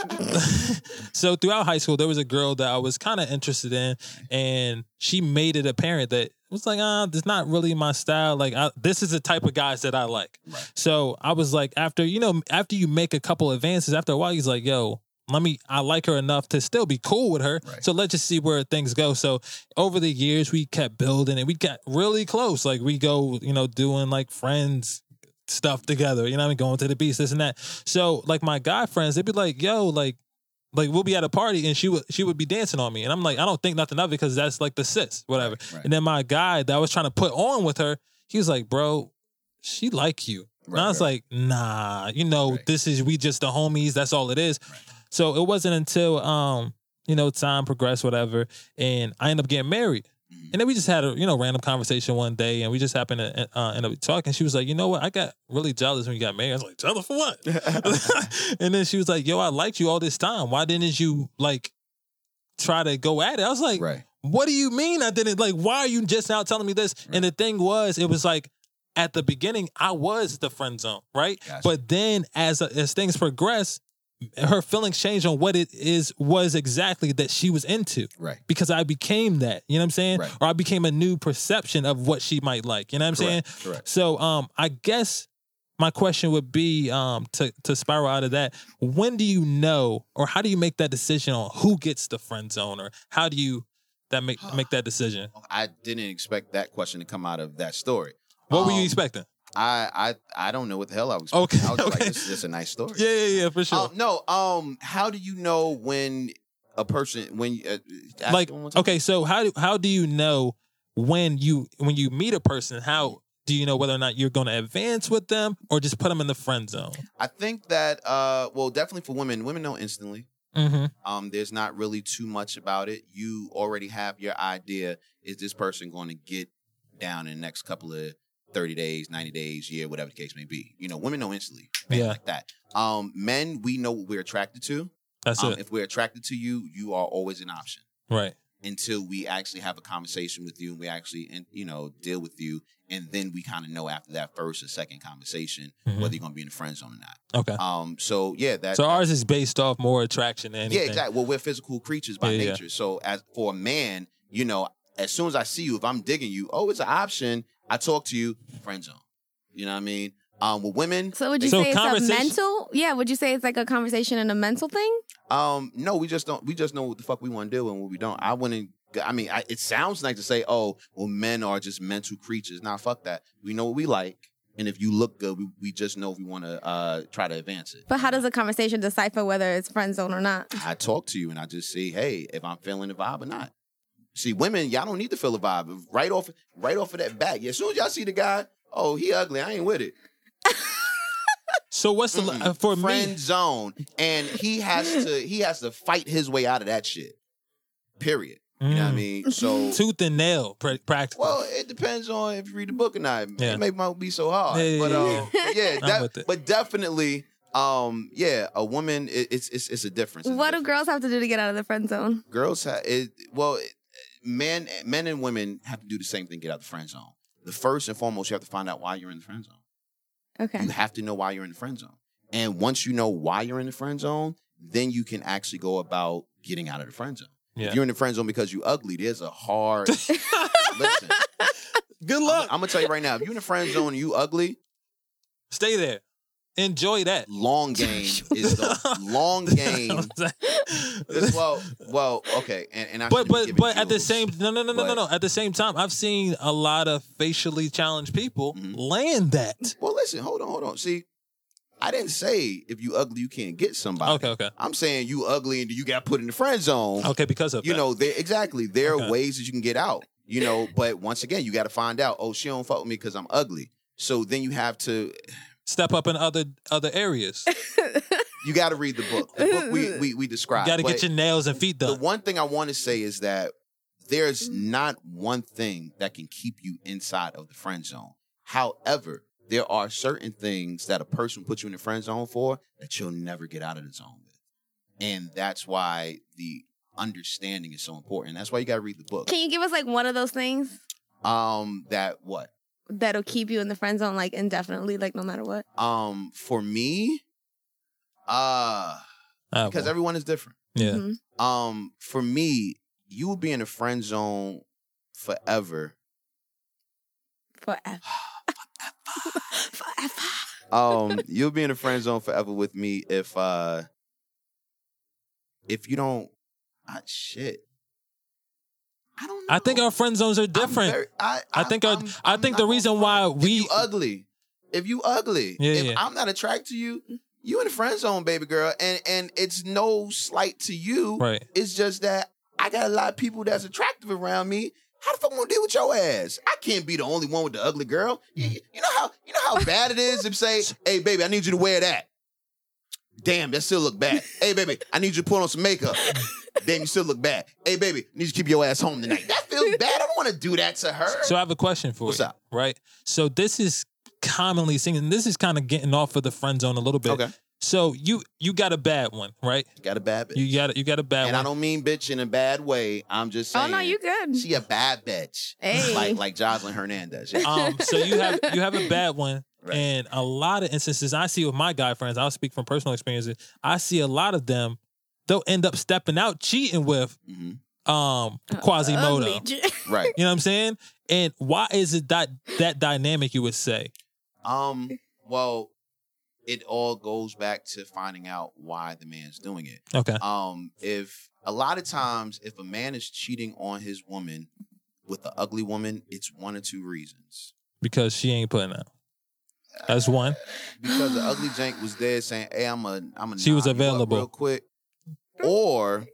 Speaker 5: [LAUGHS]
Speaker 3: so throughout high school, there was a girl that I was kind of interested in, and she made it apparent that was like, ah, this not really my style. Like, I, this is the type of guys that I like.
Speaker 5: Right.
Speaker 3: So I was like, after you know, after you make a couple advances, after a while, he's like, yo. Let me. I like her enough to still be cool with her.
Speaker 5: Right.
Speaker 3: So let's just see where things go. So over the years, we kept building, and we got really close. Like we go, you know, doing like friends stuff together. You know, what I mean, going to the beach, this and that. So like my guy friends, they'd be like, "Yo, like, like we'll be at a party and she would she would be dancing on me, and I'm like, I don't think nothing of it because that's like the sis, whatever.
Speaker 5: Right, right.
Speaker 3: And then my guy that I was trying to put on with her, he was like, "Bro, she like you." and I was
Speaker 5: right.
Speaker 3: like, "Nah, you know,
Speaker 5: Right.
Speaker 3: this is we just the homies. That's all it is." So it wasn't until um you know time progressed, whatever, and I ended up getting married.
Speaker 5: Mhm.
Speaker 3: And then we just had a you know random conversation one day, and we just happened to uh, end up talking. She was like, "You know what? I got really jealous when you got married." I was like, "Jealous for what?" [LAUGHS] [LAUGHS] and then she was like, "Yo, I liked you all this time. Why didn't you like try to go at it?" I was like,
Speaker 5: Right.
Speaker 3: "What do you mean I didn't? Like, why are you just now telling me this?" And the thing was, it was like at the beginning, I was the friend zone, right?
Speaker 5: Gotcha.
Speaker 3: But then as as things progress, her feelings changed on what it is was exactly that she was into
Speaker 5: Right.
Speaker 3: because I became that. You know what I'm saying?
Speaker 5: Right.
Speaker 3: Or I became a new perception of what she might like. You know what I'm
Speaker 5: Correct,
Speaker 3: saying?
Speaker 5: correct.
Speaker 3: So um I guess my question would be um to to spiral out of that, when do you know or how do you make that decision on who gets the friend zone or how do you that make make that decision? [SIGHS]
Speaker 5: I didn't expect that question to come out of that story.
Speaker 3: What were you
Speaker 5: Um,
Speaker 3: expecting?
Speaker 5: I I I don't know what the hell I was.
Speaker 3: Okay,
Speaker 5: I was [LAUGHS]
Speaker 3: okay.
Speaker 5: like, this is just a nice story.
Speaker 3: Yeah, yeah, yeah, for sure.
Speaker 5: Um, no. Um. How do you know when a person when uh,
Speaker 3: like
Speaker 5: it one more time?
Speaker 3: okay, so how do how do you know when you when you meet a person, how do you know whether or not you're going to advance with them or just put them in the friend zone?
Speaker 5: I think that uh well definitely for women, women know instantly.
Speaker 3: Mm-hmm.
Speaker 5: Um, there's not really too much about it. You already have your idea. Is this person going to get down in the next couple of 30 days, 90 days, year, whatever the case may be? You know, women know instantly. bam,
Speaker 3: Yeah.
Speaker 5: Like that. Um, men, we know what we're attracted to.
Speaker 3: That's
Speaker 5: Um,
Speaker 3: it.
Speaker 5: if we're attracted to you, you are always an option
Speaker 3: Right.
Speaker 5: until we actually have a conversation with you and we actually, and you know, deal with you. And then we kind of know after that first or second conversation
Speaker 3: Mhm.
Speaker 5: whether you're going to be in the friend zone or not.
Speaker 3: Okay.
Speaker 5: Um, so yeah, that
Speaker 3: So ours is based off more attraction than anything.
Speaker 5: yeah, exactly. Well, we're physical creatures by
Speaker 3: Yeah, yeah.
Speaker 5: nature. So as for a man, you know, as soon as I see you, if I'm digging you, oh, it's an option. I talk to you, friend zone. You know what I mean? Um, with women,
Speaker 4: So would you
Speaker 3: So
Speaker 4: say it's a mental? Yeah, would you say it's like a conversation and a mental thing?
Speaker 5: um, no, we just don't. We just know what the fuck we want to do and what we don't. I wouldn't. I mean, I, it sounds nice to say, oh, well, men are just mental creatures. Nah, fuck that. We know what we like, and if you look good, we, we just know if we want to uh try to advance it.
Speaker 4: But how does a conversation decipher whether it's friend zone or not?
Speaker 5: I talk to you and I just see, hey, if I'm feeling the vibe or not. See, women, y'all don't need to feel a vibe. Right off, right off of that back. As soon as y'all see the guy, oh, he ugly. I ain't with it.
Speaker 3: So what's the
Speaker 5: Mm-mm.
Speaker 3: uh, for
Speaker 5: friend
Speaker 3: me?
Speaker 5: zone, and he has to he has to fight his way out of that shit. Period. You know what I
Speaker 3: Mm.
Speaker 5: mean? So,
Speaker 3: Tooth and nail, pra- practically.
Speaker 5: well, it depends on if you read the book or not.
Speaker 3: Yeah.
Speaker 5: It may not be so hard,
Speaker 3: Yeah, yeah,
Speaker 5: but
Speaker 3: yeah,
Speaker 5: um, yeah, that- but definitely, um, yeah, a woman, it, it's it's it's a difference. It's
Speaker 4: What do girls have to do to get out of the friend zone?
Speaker 5: girls have it well it- men men and women have to do the same thing get out of the friend zone the first and foremost you have to find out why you're in the friend zone
Speaker 4: Okay.
Speaker 5: you have to know why you're in the friend zone and once you know why you're in the friend zone then you can actually go about getting out of the friend zone
Speaker 3: Yeah.
Speaker 5: if you're in the friend zone because you're ugly there's a hard [LAUGHS] listen
Speaker 3: Good
Speaker 5: I'm,
Speaker 3: luck.
Speaker 5: I'm gonna tell you right now if you're in the friend zone and you ugly
Speaker 3: Stay there. Enjoy that.
Speaker 5: long [LAUGHS] game is the long [LAUGHS] game well well okay and, and I
Speaker 3: but but but at the same no no no no no no at the same time I've seen a lot of facially challenged people
Speaker 5: Mhm.
Speaker 3: land that.
Speaker 5: Well, listen, hold on, hold on. See, I didn't say if you ugly you can't get somebody.
Speaker 3: Okay, okay,
Speaker 5: I'm saying you ugly and you got put in the friend zone.
Speaker 3: okay. Because of
Speaker 5: You
Speaker 3: that.
Speaker 5: know, there exactly. There
Speaker 3: Okay.
Speaker 5: are ways that you can get out. You know, but once again, you got to find out. Oh, she don't fuck with me because I'm ugly. So then you have to.
Speaker 3: Step up in other other areas. [LAUGHS]
Speaker 5: You got to read the book. The book we we, we describe.
Speaker 3: You
Speaker 5: described.
Speaker 3: got to get your nails and feet done.
Speaker 5: the one thing I want to say is that there's not one thing that can keep you inside of the friend zone. However, there are certain things that a person puts you in the friend zone for that you'll never get out of the zone with. And that's why the understanding is so important. That's why you gotta read the book.
Speaker 4: Can you give us like one of those things
Speaker 5: Um, that what?
Speaker 4: That'll keep you in the friend zone like indefinitely, like no matter what?
Speaker 5: Um, for me, uh,
Speaker 3: Ah,
Speaker 5: because
Speaker 3: well,
Speaker 5: everyone is different.
Speaker 3: yeah.
Speaker 4: Mhm.
Speaker 5: Um, for me, you will be in the friend zone forever.
Speaker 4: Forever. [SIGHS] Forever.
Speaker 5: Um, [LAUGHS] you'll be in the friend zone forever with me if uh if you don't ah, shit. I don't know.
Speaker 3: I think our friend zones are different.
Speaker 5: very- I,
Speaker 3: I think our-
Speaker 5: I'm-
Speaker 3: I
Speaker 5: I'm
Speaker 3: think the
Speaker 5: gonna
Speaker 3: reason why
Speaker 5: If
Speaker 3: we-
Speaker 5: you ugly, if you ugly,
Speaker 3: Yeah,
Speaker 5: if
Speaker 3: yeah.
Speaker 5: I'm not attracted to you, you in the friend zone, baby girl, and and it's no slight to you.
Speaker 3: Right.
Speaker 5: It's just that I got a lot of people that's attractive around me. How the fuck I'm gonna deal with your ass? I can't be the only one with the ugly girl. You, you know how you know how bad it is if say, "Hey, baby, I need you to wear that." Damn, that still look bad. hey, baby, I need you to put on some makeup. Damn, you still look bad. Hey, baby, I need you to keep your ass home tonight. That feels [LAUGHS] bad. I don't want to do that to her.
Speaker 3: So I have a question for
Speaker 5: What's
Speaker 3: you.
Speaker 5: up?
Speaker 3: Right. So this is commonly seen, and this is kind of getting off of the friend zone a little bit.
Speaker 5: Okay.
Speaker 3: So you you got a bad one, right?
Speaker 5: You got a bad bitch.
Speaker 3: You got you got a bad one.
Speaker 5: and
Speaker 3: one.
Speaker 5: I don't mean bitch in a bad way. I'm just saying.
Speaker 4: Oh no, you good.
Speaker 5: She a bad bitch.
Speaker 4: Hey.
Speaker 5: Like like Jocelyn Hernandez. Yeah.
Speaker 3: um, so you have [LAUGHS] you have a bad one,
Speaker 5: Right.
Speaker 3: and a lot of instances I see with my guy friends. I'll speak from personal experiences. I see a lot of them. They'll end up stepping out cheating with
Speaker 5: Mhm.
Speaker 3: um Quasimodo.
Speaker 4: Ugly. [LAUGHS]
Speaker 5: Right.
Speaker 3: You know what I'm saying? And why is it that that dynamic? You would say,
Speaker 5: Um. Well, it all goes back to finding out why the man's doing it.
Speaker 3: okay,
Speaker 5: Um. If a lot of times, if a man is cheating on his woman with the ugly woman, it's one or two reasons.
Speaker 3: because she ain't putting out. That's one.
Speaker 5: because the ugly jank was there saying, "Hey, I'm a, I'm a."
Speaker 3: She was available.
Speaker 5: real quick, or,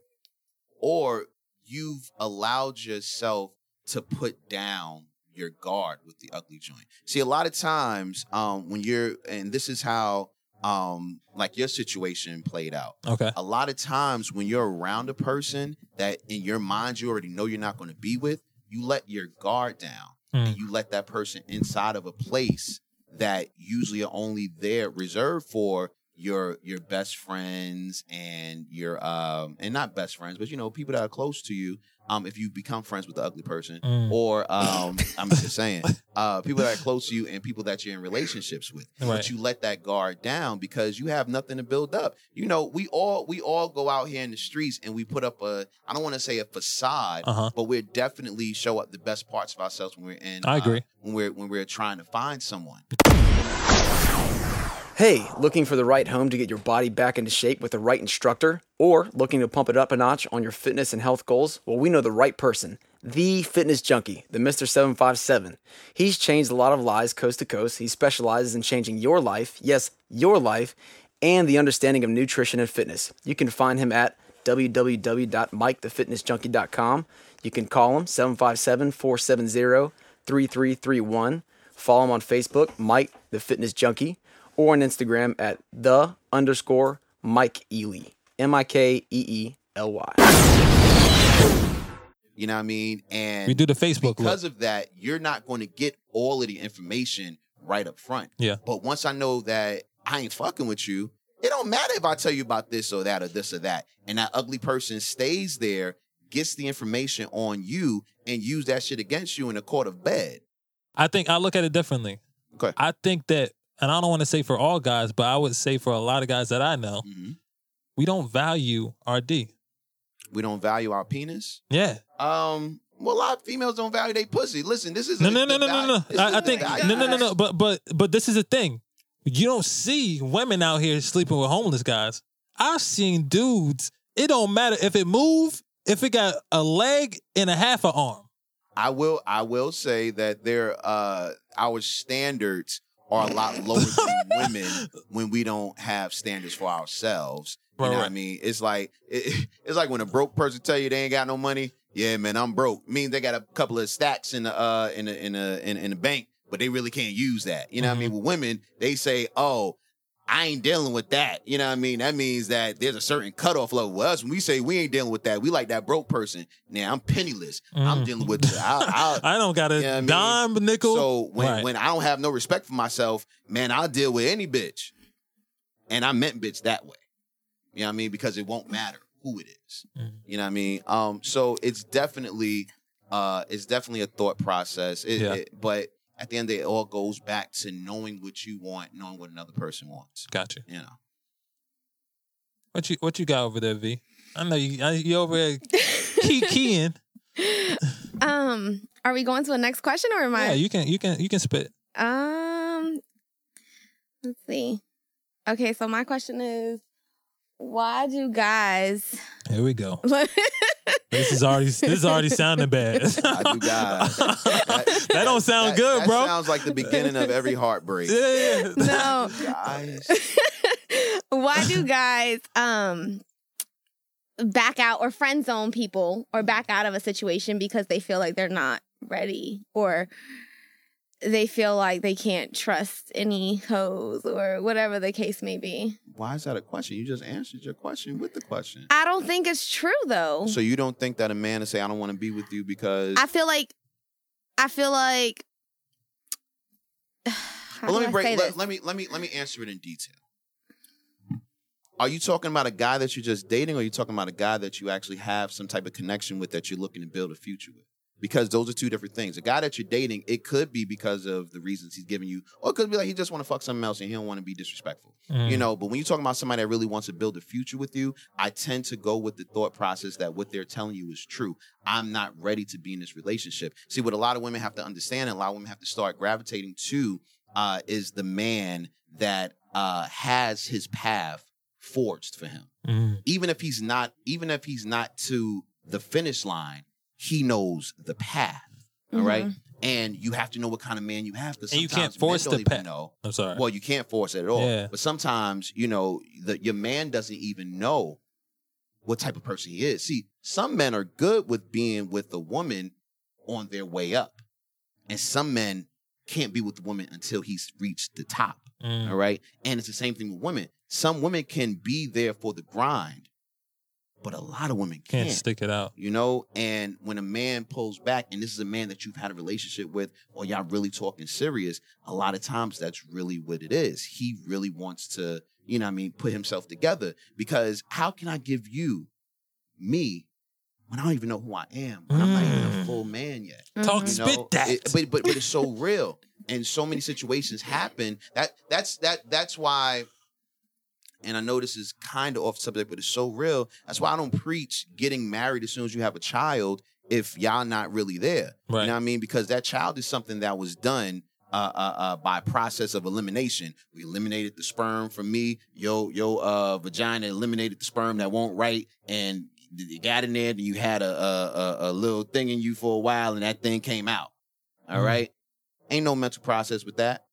Speaker 5: or you've allowed yourself to put down your guard with the ugly joint. See, a lot of times, um, when you're, and this is how, um, like your situation played out.
Speaker 3: Okay,
Speaker 5: A lot of times when you're around a person that in your mind you already know you're not going to be with, you let your guard down
Speaker 3: Mm.
Speaker 5: and you let that person inside of a place that usually are only there reserved for your your best friends and your um and not best friends but you know people that are close to you um if you become friends with the ugly person
Speaker 3: Mm.
Speaker 5: or um [LAUGHS] I'm just saying uh people that are close to you and people that you're in relationships with
Speaker 3: Right.
Speaker 5: but you let that guard down because you have nothing to build up you know we all we all go out here in the streets and we put up a I don't want to say a facade
Speaker 3: Uh-huh.
Speaker 5: but we're definitely show up the best parts of ourselves when we're in
Speaker 3: I
Speaker 5: uh,
Speaker 3: agree.
Speaker 5: when we're when we're trying to find someone
Speaker 6: Hey, looking for the right home to get your body back into shape with the right instructor? Or looking to pump it up a notch on your fitness and health goals? Well, we know the right person. The fitness junkie, the Mr. 757. He's changed a lot of lives coast to coast. He specializes in changing your life, yes, your life, and the understanding of nutrition and fitness. You can find him at www.mikethefitnessjunkie.com. You can call him 757 470 3331. Follow him on Facebook, Mike the Fitness Junkie, or on Instagram at the underscore Mike Ely. M I K E E L Y.
Speaker 5: you know what I mean and
Speaker 3: we do the Facebook
Speaker 5: because
Speaker 3: look.
Speaker 5: of that you're not going to get all of the information right up front
Speaker 3: Yeah.
Speaker 5: but once I know that I ain't fucking with you it don't matter if I tell you about this or that or this or that and that ugly person stays there gets the information on you and use that shit against you in a court of bed
Speaker 3: I think I look at it differently.
Speaker 5: Okay.
Speaker 3: I think that, and I don't want to say for all guys, but I would say for a lot of guys that I know,
Speaker 5: Mhm.
Speaker 3: we don't value our D.
Speaker 5: we don't value our penis
Speaker 3: Yeah.
Speaker 5: um well a lot of females don't value their pussy listen this is
Speaker 3: No, no, no, no, no, no. I, I think no, no, no, no. But but but this is the thing. You don't see women out here sleeping with homeless guys. I've seen dudes. It don't matter if it move, if it got a leg and a half an arm.
Speaker 5: I will I will say that there uh our standards are a lot lower than [LAUGHS] women when we don't have standards for ourselves. You
Speaker 3: Right,
Speaker 5: know what I mean? It's like it, it's like when a broke person tell you they ain't got no money. Yeah, man, I'm broke. Means they got a couple of stacks in the uh in the in the in, in the bank, but they really can't use that. You know what I mean?
Speaker 3: Mm-hmm.
Speaker 5: With women, they say, "Oh, I ain't dealing with that. You know what I mean? That means that there's a certain cutoff level. Well, us, when we say we ain't dealing with that, we like that broke person. Now I'm penniless. I'm
Speaker 3: Mm.
Speaker 5: dealing with the, I, I, [LAUGHS]
Speaker 3: I don't got a
Speaker 5: I mean,
Speaker 3: dime nickel.
Speaker 5: So when
Speaker 3: Right.
Speaker 5: when I don't have no respect for myself, man, I'll deal with any bitch. And I meant bitch that way. You know what I mean? Because it won't matter who it is.
Speaker 3: Mhm.
Speaker 5: You know what I mean? Um, so it's definitely uh it's definitely a thought process. It,
Speaker 3: Yeah.
Speaker 5: it- but at the end of the day, it all goes back to knowing what you want, knowing what another person wants.
Speaker 3: Gotcha.
Speaker 5: You know.
Speaker 3: What you what you got over there, V? I know you I- you over there key keying. [LAUGHS] [LAUGHS]
Speaker 4: Um, are we going to the next question or am I?
Speaker 3: Yeah, you can you can you can spit.
Speaker 4: Um, let's see. Okay, so my question is, why do guys?
Speaker 3: Here we go. [LAUGHS] This is already this is already sounding bad. [LAUGHS]
Speaker 5: I do guys. [LAUGHS]
Speaker 3: that, don't sound
Speaker 5: That-
Speaker 3: good,
Speaker 5: that
Speaker 3: bro.
Speaker 5: sounds like the beginning of every heartbreak.
Speaker 3: yeah, yeah.
Speaker 4: no,
Speaker 5: Guys.
Speaker 4: why do guys um back out or friend zone people or back out of a situation because they feel like they're not ready or they feel like they can't trust any hoes or whatever the case may be.
Speaker 5: Why is that a question? You just answered your question with the question.
Speaker 4: I don't think it's true though.
Speaker 5: So you don't think that a man to say I don't want to be with you because
Speaker 4: I feel like I feel like [SIGHS]
Speaker 5: well, let me break let, let me let me let me answer it in detail. Are you talking about a guy that you're just dating or are you talking about a guy that you actually have some type of connection with that you're looking to build a future with? Because those are two different things. A guy that you're dating, it could be because of the reasons he's giving you, or it could be like he just want to fuck something else and he don't want to be disrespectful.
Speaker 3: Mm.
Speaker 5: You know, but when you're talking about somebody that really wants to build a future with you, I tend to go with the thought process that what they're telling you is true. I'm not ready to be in this relationship. See, what a lot of women have to understand and a lot of women have to start gravitating to uh, is the man that uh, has his path forged for him.
Speaker 3: Mm.
Speaker 5: Even if he's not, even if he's not to the finish line, he knows the path. All right, and you have to know what kind of man you have because
Speaker 3: And you can't force
Speaker 5: don't
Speaker 3: the path.
Speaker 5: know.
Speaker 3: I'm sorry.
Speaker 5: Well, you can't force it at all.
Speaker 3: Yeah.
Speaker 5: But sometimes, you know, the, your man doesn't even know what type of person he is. See, some men are good with being with a woman on their way up, and some men can't be with the woman until he's reached the top.
Speaker 3: Mm.
Speaker 5: All right. And it's the same thing with women. Some women can be there for the grind, but a lot of women
Speaker 3: Can't
Speaker 5: can't.
Speaker 3: stick it out.
Speaker 5: You know, and when a man pulls back, and this is a man that you've had a relationship with, or y'all really talking serious, a lot of times that's really what it is. He really wants to, you know what I mean, put himself together because how can I give you me when I don't even know who I am? When I'm not even a
Speaker 3: Mm.
Speaker 5: full man yet.
Speaker 3: Talk.
Speaker 5: You
Speaker 3: spit that.
Speaker 5: it- but but but it's so real, and so many situations happen. That that's that that's why. And I know this is kind of off subject, but it's so real. That's why I don't preach getting married as soon as you have a child if y'all not really there.
Speaker 3: Right.
Speaker 5: You know what I mean? Because that child is something that was done uh, uh, uh, by process of elimination. We eliminated the sperm from me. Yo, yo, uh, vagina eliminated the sperm that won't write, and you got in there. And you had a, a a- a little thing in you for a while, and that thing came out. All
Speaker 3: Mhm.
Speaker 5: right, ain't no mental process with that.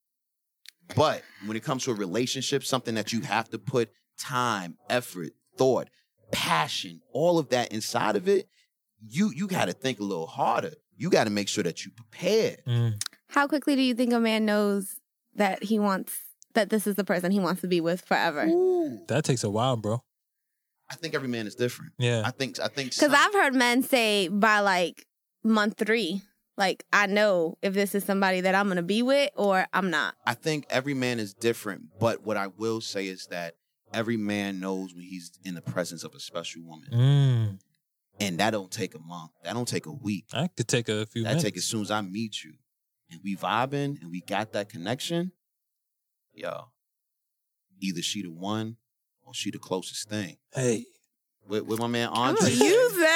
Speaker 5: But when it comes to a relationship, something that you have to put time, effort, thought, passion, all of that inside of it, you you got to think a little harder. You got to make sure that you prepared.
Speaker 3: Mm.
Speaker 4: How quickly do you think a man knows that he wants that this is the person he wants to be with forever?
Speaker 3: That takes a while, bro.
Speaker 5: I think every man is different.
Speaker 3: Yeah.
Speaker 5: I think I think
Speaker 4: Because
Speaker 5: some-
Speaker 4: I've heard men say by like month three, like I know if this is somebody that I'm gonna be with or I'm not.
Speaker 5: I think every man is different, but what I will say is that every man knows when he's in the presence of a special woman.
Speaker 3: Mm.
Speaker 5: And that don't take a month. That don't take a week.
Speaker 3: I could take a few
Speaker 5: That
Speaker 3: minutes.
Speaker 5: take as soon as I meet you. And we vibing and we got that connection. Yo. Either she the one or she the closest thing.
Speaker 3: hey,
Speaker 5: With, with my man
Speaker 4: I'm
Speaker 5: Andre.
Speaker 4: gonna use that.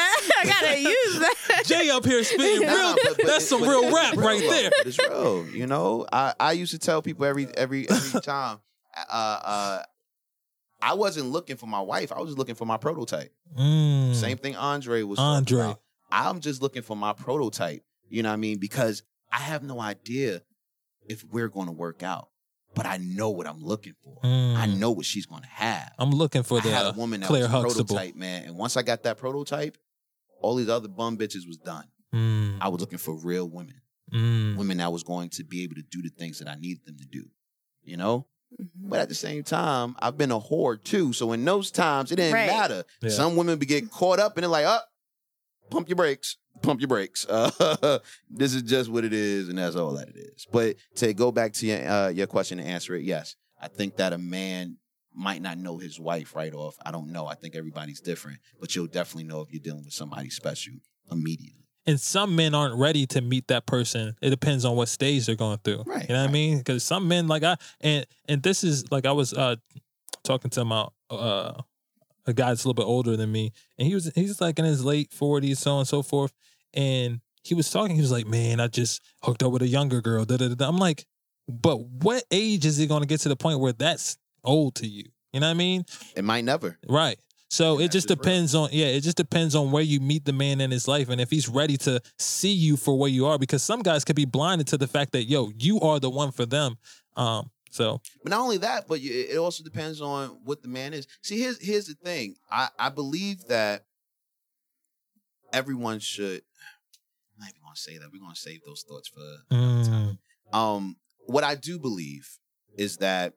Speaker 4: I gotta [LAUGHS] use that.
Speaker 3: Jay up here spitting
Speaker 5: Nah,
Speaker 3: real.
Speaker 5: but- but
Speaker 3: that's
Speaker 5: it-
Speaker 3: some
Speaker 5: but
Speaker 3: real
Speaker 5: it's
Speaker 3: rap right
Speaker 5: though.
Speaker 3: there.
Speaker 5: But It's real, you know. I, I used to tell people every every every [LAUGHS] time. Uh, uh, I wasn't looking for my wife. I was just looking for my prototype.
Speaker 3: Mm.
Speaker 5: Same thing Andre was. talking
Speaker 3: Andre.
Speaker 5: about. I'm just looking for my prototype. You know what I mean? Because I have no idea if we're going to work out, but I know what I'm looking for.
Speaker 3: Mm.
Speaker 5: I know what she's going to have.
Speaker 3: I'm looking for
Speaker 5: I
Speaker 3: the
Speaker 5: had a
Speaker 3: uh,
Speaker 5: woman that
Speaker 3: Claire
Speaker 5: was a
Speaker 3: Huxtable.
Speaker 5: prototype, man. And once I got that prototype, all these other bum bitches was done.
Speaker 3: Mm.
Speaker 5: I was looking for real women,
Speaker 3: Mm.
Speaker 5: women that was going to be able to do the things that I needed them to do. You know, But at the same time, I've been a whore too. So in those times, it didn't
Speaker 4: Right.
Speaker 5: matter.
Speaker 3: Yeah.
Speaker 5: Some women be get caught up and they're like, up, pump your brakes, pump your brakes. [LAUGHS] Uh, this is just what it is, and that's all that it is. But to go back to your uh, your question and answer it, yes, I think that a man might not know his wife right off. I don't know. I think everybody's different, but you'll definitely know if you're dealing with somebody special immediately.
Speaker 3: and some men aren't ready to meet that person. It depends on what stage they're going through.
Speaker 5: Right,
Speaker 3: You know what I mean? Because some men like I and and this is like I was uh talking to my uh a guy that's a little bit older than me, and he was he's like in his late forties, so on and so forth, and he was talking. He was like, "Man, I just hooked up with a younger girl." Da, da, da, da. I'm like, but what age is he going to get to the point where that's old to you? You know what I mean?
Speaker 5: It might never.
Speaker 3: Right. So it just
Speaker 5: just real.
Speaker 3: depends on yeah, it just depends on where you meet the man in his life and if he's ready to see you for where you are because some guys could be blinded to the fact that yo, you are the one for them. Um so
Speaker 5: But not only that, but it also depends on what the man is. See, here's here's the thing. I I believe that everyone should. I'm not even gonna say that. We're gonna save those thoughts for another time.
Speaker 3: mm,
Speaker 5: Um, what I do believe is that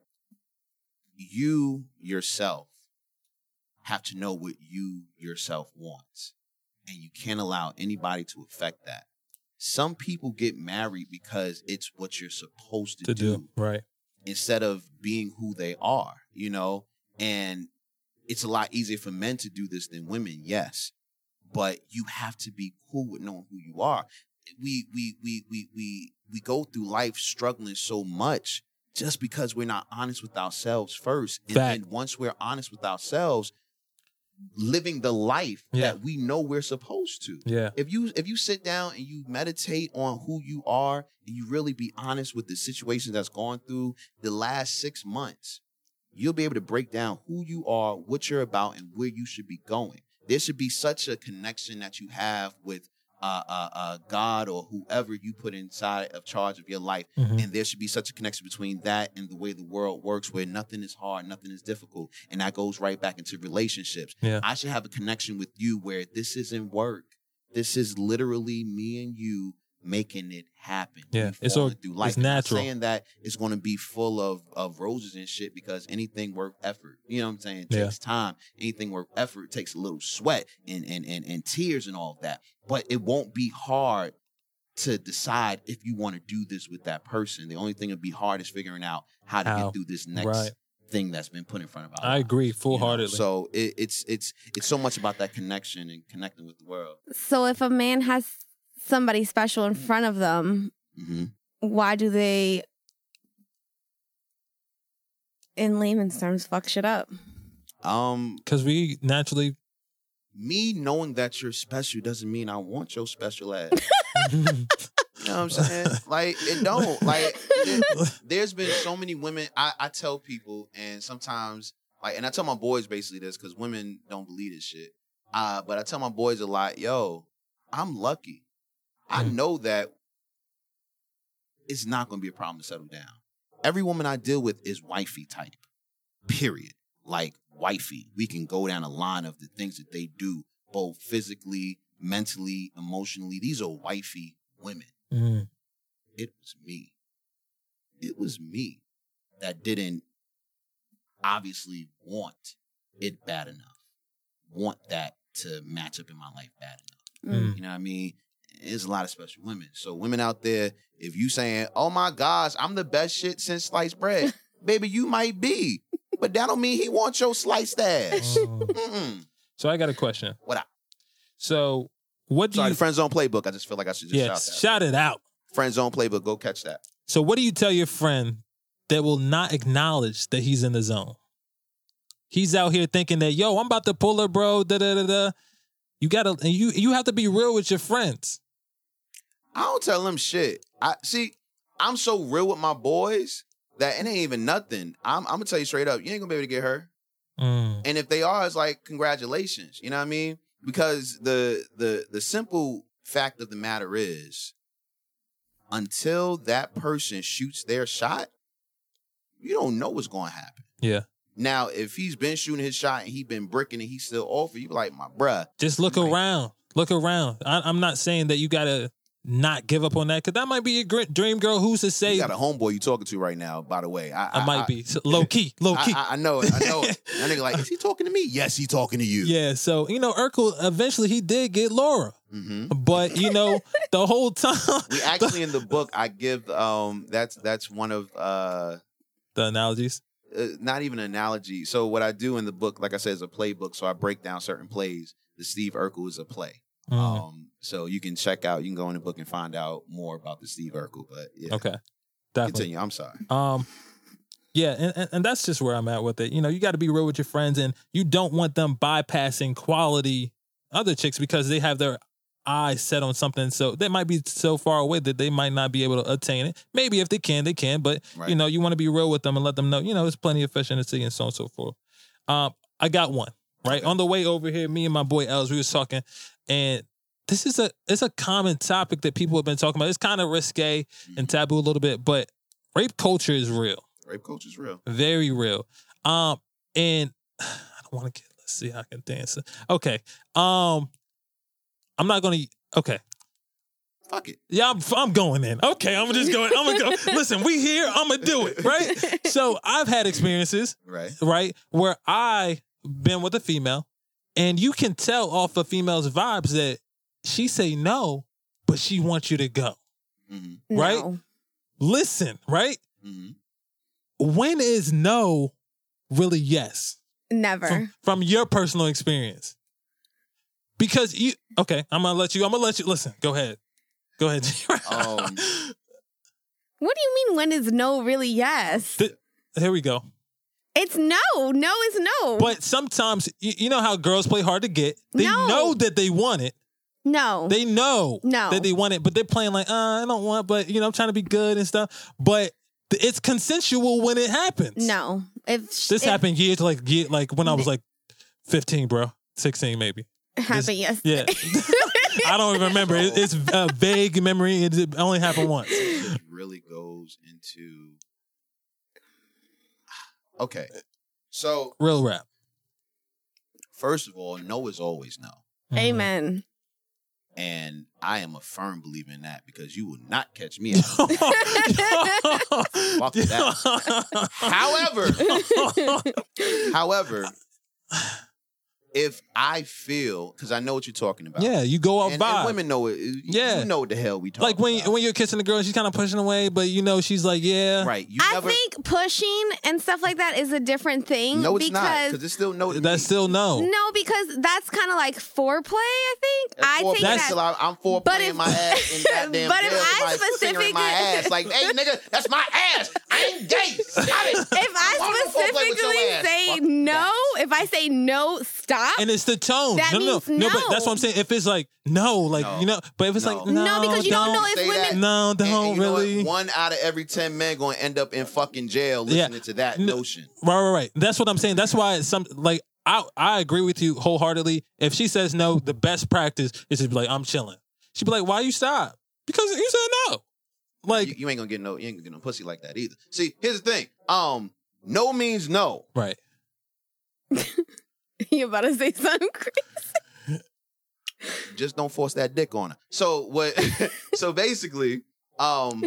Speaker 5: you yourself have to know what you yourself wants, and you can't allow anybody to affect that. Some people get married because it's what you're supposed to,
Speaker 3: to do. Right.
Speaker 5: instead of being who they are, you know? And it's a lot easier for men to do this than women, yes. But you have to be cool with knowing who you are. We we we we we we go through life struggling so much just because we're not honest with ourselves first. And
Speaker 3: Fact.
Speaker 5: then once we're honest with ourselves, living the life
Speaker 3: Yeah.
Speaker 5: that we know we're supposed to
Speaker 3: Yeah.
Speaker 5: if you if you sit down and you meditate on who you are and you really be honest with the situation that's gone through the last six months you'll be able to break down who you are what you're about and where you should be going there should be such a connection that you have with uh, uh, uh, God or whoever you put inside of charge of your life.
Speaker 3: Mhm.
Speaker 5: And there should be such a connection between that and the way the world works, where nothing is hard, nothing is difficult. And that goes right back into relationships.
Speaker 3: Yeah.
Speaker 5: I should have a connection with you where this isn't work. This is literally me and you making it happen.
Speaker 3: Yeah, it's
Speaker 5: falling
Speaker 3: all-
Speaker 5: through life.
Speaker 3: it's natural.
Speaker 5: saying that it's going to be full of of roses and shit because anything worth effort. You know what I'm saying? It
Speaker 3: Yeah.
Speaker 5: takes time. Anything worth effort takes a little sweat and and and and tears and all of that. But it won't be hard to decide if you want to do this with that person. The only thing that'd be hard is figuring out how to
Speaker 3: How.
Speaker 5: get through this next
Speaker 3: Right.
Speaker 5: thing that's been put in front of our
Speaker 3: I
Speaker 5: lives,
Speaker 3: agree
Speaker 5: you know?
Speaker 3: full heartedly.
Speaker 5: So it, it's it's it's so much about that connection and connecting with the world.
Speaker 4: So if a man has somebody special in front of them,
Speaker 5: hmm
Speaker 4: why do they, in layman's terms, fuck shit up?
Speaker 5: Um,
Speaker 3: Because we naturally
Speaker 5: me knowing that you're special doesn't mean I want your special ass. [LAUGHS] You know what I'm saying? Like it don't. Like there, there's been so many women. I, I tell people, and sometimes like, and I tell my boys basically this because women don't believe this shit. Uh, but I tell my boys a lot, yo, I'm lucky. I
Speaker 3: Mm.
Speaker 5: know that it's not going to be a problem to settle down. Every woman I deal with is wifey type. Period. Like wifey. We can go down a line of the things that they do, both physically, mentally, emotionally. These are wifey women
Speaker 3: Mhm.
Speaker 5: it was me. It was me that didn't obviously want it bad enough, want that to match up in my life bad enough.
Speaker 3: Mm.
Speaker 5: You know what I mean? There's a lot of special women. So women out there, if you saying, "Oh my gosh, I'm the best shit since sliced bread," [LAUGHS] baby, you might be, but that don't mean he wants your sliced ass.
Speaker 3: Oh.
Speaker 5: Mm-mm.
Speaker 3: So I got a question.
Speaker 5: What up?
Speaker 3: So what do
Speaker 5: Sorry,
Speaker 3: you
Speaker 5: the friend zone playbook. I just feel like I should just
Speaker 3: yeah,
Speaker 5: shout that.
Speaker 3: shout it out.
Speaker 5: friend zone playbook. Go catch that.
Speaker 3: So what do you tell your friend that will not acknowledge that he's in the zone? He's out here thinking that, yo, I'm about to pull her, bro. Da da da da. You gotta and you you have to be real with your friends.
Speaker 5: I don't tell them shit. I see. I'm so real with my boys that it ain't even nothing. I'm, I'm gonna tell you straight up. You ain't gonna be able to get her.
Speaker 3: Mm,
Speaker 5: And if they are, it's like congratulations. You know what I mean? Because the the the simple fact of the matter is, until that person shoots their shot, you don't know what's going to happen.
Speaker 3: yeah.
Speaker 5: Now, if he's been shooting his shot and he been bricking and he's still off, you be like, my bruh,
Speaker 3: Just look
Speaker 5: Right.
Speaker 3: around. Look around. I, I'm not saying that you gotta not give up on that? Because that might be your gr- dream girl. Who's to say?
Speaker 5: You got a homeboy you talking to right now, by the way. I,
Speaker 3: I might be So, low key, low [LAUGHS] key.
Speaker 5: I, I know it. I know it. [LAUGHS] That nigga like, is he talking to me? Yes, he talking to you.
Speaker 3: yeah. So you know, Urkel eventually he did get Laura,
Speaker 5: hmm
Speaker 3: but you know, [LAUGHS] the whole time
Speaker 5: We actually in the book I give um that's that's one of uh
Speaker 3: the analogies.
Speaker 5: uh, not even an analogy. So what I do in the book, like I said, is a playbook. So I break down certain plays. The Steve Urkel is a play.
Speaker 3: Mm,
Speaker 5: Um, so you can check out. You can go in the book and find out more about the Steve Urkel. But yeah,
Speaker 3: okay, definitely.
Speaker 5: continue. I'm sorry.
Speaker 3: Um, yeah, and, and, and that's just where I'm at with it. You know, you got to be real with your friends, and you don't want them bypassing quality other chicks because they have their eyes set on something. So they might be so far away that they might not be able to attain it. Maybe if they can, they can. But
Speaker 5: Right.
Speaker 3: you know, you want to be real with them and let them know. You know, there's plenty of fish in the sea and so on and so forth. Um, I got one right on the way over here. Me and my boy Els, we was talking, and this is a it's a common topic that people have been talking about. It's kind of risque and taboo a little bit, but rape culture is real
Speaker 5: Rape culture is real.
Speaker 3: very real. Um, and [SIGHS] I don't want to get. Let's see how I can dance. Okay. Um, I'm not gonna. Okay.
Speaker 5: Fuck it.
Speaker 3: Yeah, I'm, I'm going in. Okay, I'm just going. I'm gonna go. [LAUGHS] Listen, we here. I'm gonna do it. Right. So I've had experiences,
Speaker 5: Right.
Speaker 3: right, where I been with a female, and you can tell off a female's vibes that she say no, but she wants you to go.
Speaker 5: Mm-hmm.
Speaker 3: Right?
Speaker 4: No.
Speaker 3: Listen, right?
Speaker 5: Mm-hmm.
Speaker 3: When is no really yes?
Speaker 4: Never.
Speaker 3: from, from your personal experience because you okay i'm gonna let you i'm gonna let you listen go ahead go ahead [LAUGHS]
Speaker 5: Um,
Speaker 4: what do you mean when is no really yes?
Speaker 3: Th- here we go
Speaker 4: It's no. No is no.
Speaker 3: but sometimes you, you know how girls play hard to get they
Speaker 4: No.
Speaker 3: know that they want it
Speaker 4: no.
Speaker 3: they know
Speaker 4: No.
Speaker 3: that they want it but they're playing like uh, i don't want but you know i'm trying to be good and stuff but th- it's consensual when it happens
Speaker 4: no. If sh-
Speaker 3: this
Speaker 4: if
Speaker 3: happened years like year, like when i was like 15 bro 16 maybe
Speaker 4: it happened yes.
Speaker 3: yeah [LAUGHS] i don't even remember It- it's a vague memory it only happened once
Speaker 5: it really goes into. [SIGHS] Okay. So
Speaker 3: real rap
Speaker 5: first of all, no is always no.
Speaker 3: Mm-hmm.
Speaker 4: Amen.
Speaker 5: And I am a firm believer in that because you will not catch me out. Fuck that. However, [LAUGHS] however, if I feel because I know what you're talking about.
Speaker 3: yeah, you go out
Speaker 5: And,
Speaker 3: vibe.
Speaker 5: and women know it.
Speaker 3: Yeah.
Speaker 5: You know what the hell we talk
Speaker 3: like when
Speaker 5: about.
Speaker 3: when you're kissing the girl, she's kind of pushing away, but you know she's like, yeah,
Speaker 5: right. You
Speaker 4: I
Speaker 5: never
Speaker 4: think pushing and stuff like that is a different thing.
Speaker 5: No, it's not
Speaker 4: because
Speaker 5: because it's still no. to
Speaker 3: That's
Speaker 5: me.
Speaker 3: still no.
Speaker 4: no, because that's kind of like foreplay. I think.
Speaker 5: That's
Speaker 4: I
Speaker 5: foreplay.
Speaker 4: think
Speaker 3: That's
Speaker 4: that.
Speaker 5: Still, I- I'm for
Speaker 4: But
Speaker 5: playing
Speaker 4: if-
Speaker 5: my ass in goddamn [LAUGHS]
Speaker 4: but if
Speaker 5: jail,
Speaker 4: I
Speaker 5: somebody fingering my
Speaker 4: specifically-
Speaker 5: ass like, hey nigga, that's my ass. I ain't gay. Stop it. [LAUGHS]
Speaker 4: if I
Speaker 5: wanna go foreplay with your
Speaker 4: specifically say
Speaker 5: Fuck
Speaker 4: no, if I say no, stop.
Speaker 3: And it's the tone.
Speaker 4: That
Speaker 3: no, no,
Speaker 4: means
Speaker 3: no, but that's what I'm saying. If it's like no, like
Speaker 5: No.
Speaker 3: you know, but if it's like
Speaker 5: No.
Speaker 3: no,
Speaker 4: No, because you don't know if
Speaker 5: Say
Speaker 4: women-
Speaker 5: that,
Speaker 3: No,
Speaker 5: and-
Speaker 3: don't
Speaker 5: and you know what?
Speaker 3: really.
Speaker 5: One out of every ten men going to end up in fucking jail
Speaker 3: Yeah.
Speaker 5: listening to that
Speaker 3: No.
Speaker 5: notion.
Speaker 3: Right, right, right. That's what I'm saying. That's why it's some like I I agree with you wholeheartedly. If she says no, the best practice is to be like, I'm chilling. She'd be like, Why you stop? Because you said no. Like
Speaker 5: you, you ain't gonna get no, you ain't gonna get no pussy like that either. See, here's the thing. Um, no means no.
Speaker 3: right. [LAUGHS]
Speaker 4: you about to say something crazy?
Speaker 5: Just don't force that dick on her. So what? [LAUGHS] so basically, um,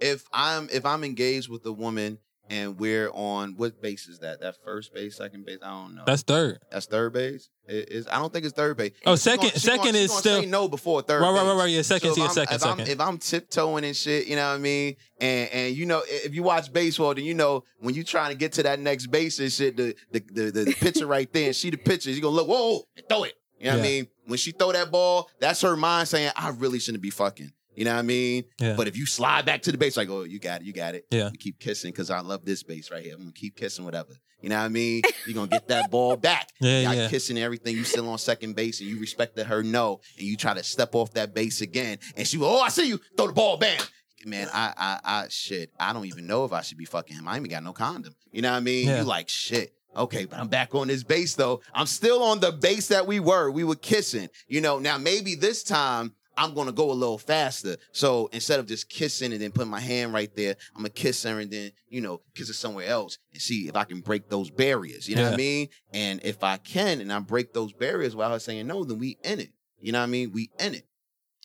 Speaker 5: if I'm if I'm engaged with a woman and we're on what base is that? That first base, second base? I don't know.
Speaker 3: That's third.
Speaker 5: That's third base. It is I don't think it's third base.
Speaker 3: Oh,
Speaker 5: She's
Speaker 3: second-
Speaker 5: gonna-
Speaker 3: second
Speaker 5: gonna-
Speaker 3: is still-
Speaker 5: no before third.
Speaker 3: Right, right, right, right. Yeah, second,
Speaker 5: if
Speaker 3: yeah,
Speaker 5: I'm-
Speaker 3: second,
Speaker 5: I'm,
Speaker 3: second.
Speaker 5: if I'm tiptoeing and shit, you know what I mean? And and you know, if you watch baseball, then you know when you trying to get to that next base and shit, the the the, the, pitcher right there and see the pitcher, you gonna look, whoa, and throw it. You know what I mean? When she throw that ball, that's her mind saying, I really shouldn't be fucking. You know what I mean?
Speaker 3: Yeah.
Speaker 5: But if you slide back to the base, like, oh, you got it, you got it.
Speaker 3: Yeah.
Speaker 5: You keep kissing because I love this base right here. I'm gonna keep kissing whatever. You know what I mean? You're gonna get that ball back. [LAUGHS]
Speaker 3: Yeah,
Speaker 5: Y'all
Speaker 3: yeah.
Speaker 5: kissing everything. You still on second base and you respected her no, and you try to step off that base again, and she, oh, I see you, throw the ball, bam. Man, I, I, I, shit. I don't even know if I should be fucking him. I ain't even got no condom. You know what I mean?
Speaker 3: Yeah.
Speaker 5: You like shit. Okay, but I'm back on this base though. I'm still on the base that we were. We were kissing. You know, now maybe this time I'm gonna go a little faster. So instead of just kissing and then putting my hand right there, I'm gonna kiss her and then, you know, kiss her somewhere else and see if I can break those barriers. You know what I mean? And if I can and I break those barriers while her saying no, then we in it. You know what I mean? We in it.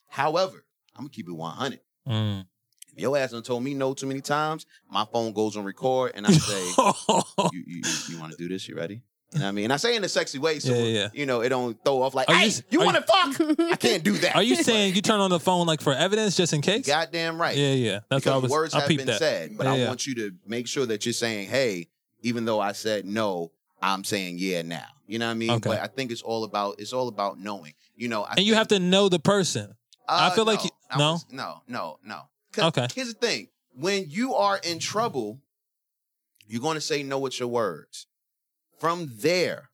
Speaker 5: However, I'm gonna keep it 100.
Speaker 3: Mm.
Speaker 5: If your ass done told me no too many times, my phone goes on record and I say, [LAUGHS] you, you, you want to do this? You ready? You know what I mean? And I say in a sexy way, so
Speaker 3: Yeah, yeah.
Speaker 5: you know it don't throw off like,
Speaker 3: Are you
Speaker 5: "Hey,
Speaker 3: s-
Speaker 5: you,
Speaker 3: are
Speaker 5: want to fuck?" I can't do that.
Speaker 3: Are you [LAUGHS] saying you turn on the phone like for evidence just in case?
Speaker 5: Goddamn right.
Speaker 3: Yeah, yeah. That's
Speaker 5: because
Speaker 3: what I was.
Speaker 5: words
Speaker 3: I
Speaker 5: have
Speaker 3: peeped
Speaker 5: been
Speaker 3: that.
Speaker 5: said, but
Speaker 3: Yeah,
Speaker 5: I
Speaker 3: yeah.
Speaker 5: want you to make sure that you're saying, "Hey," even though I said no, I'm saying yeah now. You know what I mean?
Speaker 3: Okay.
Speaker 5: But I think it's all about it's all about knowing. You know, I
Speaker 3: and you have to know the person. I
Speaker 5: Uh,
Speaker 3: feel like
Speaker 5: no,
Speaker 3: you-
Speaker 5: I
Speaker 3: no?
Speaker 5: was- no, no, no. 'Cause
Speaker 3: Okay.
Speaker 5: Here's the thing: when you are in trouble, you're going to say no with your words. From there,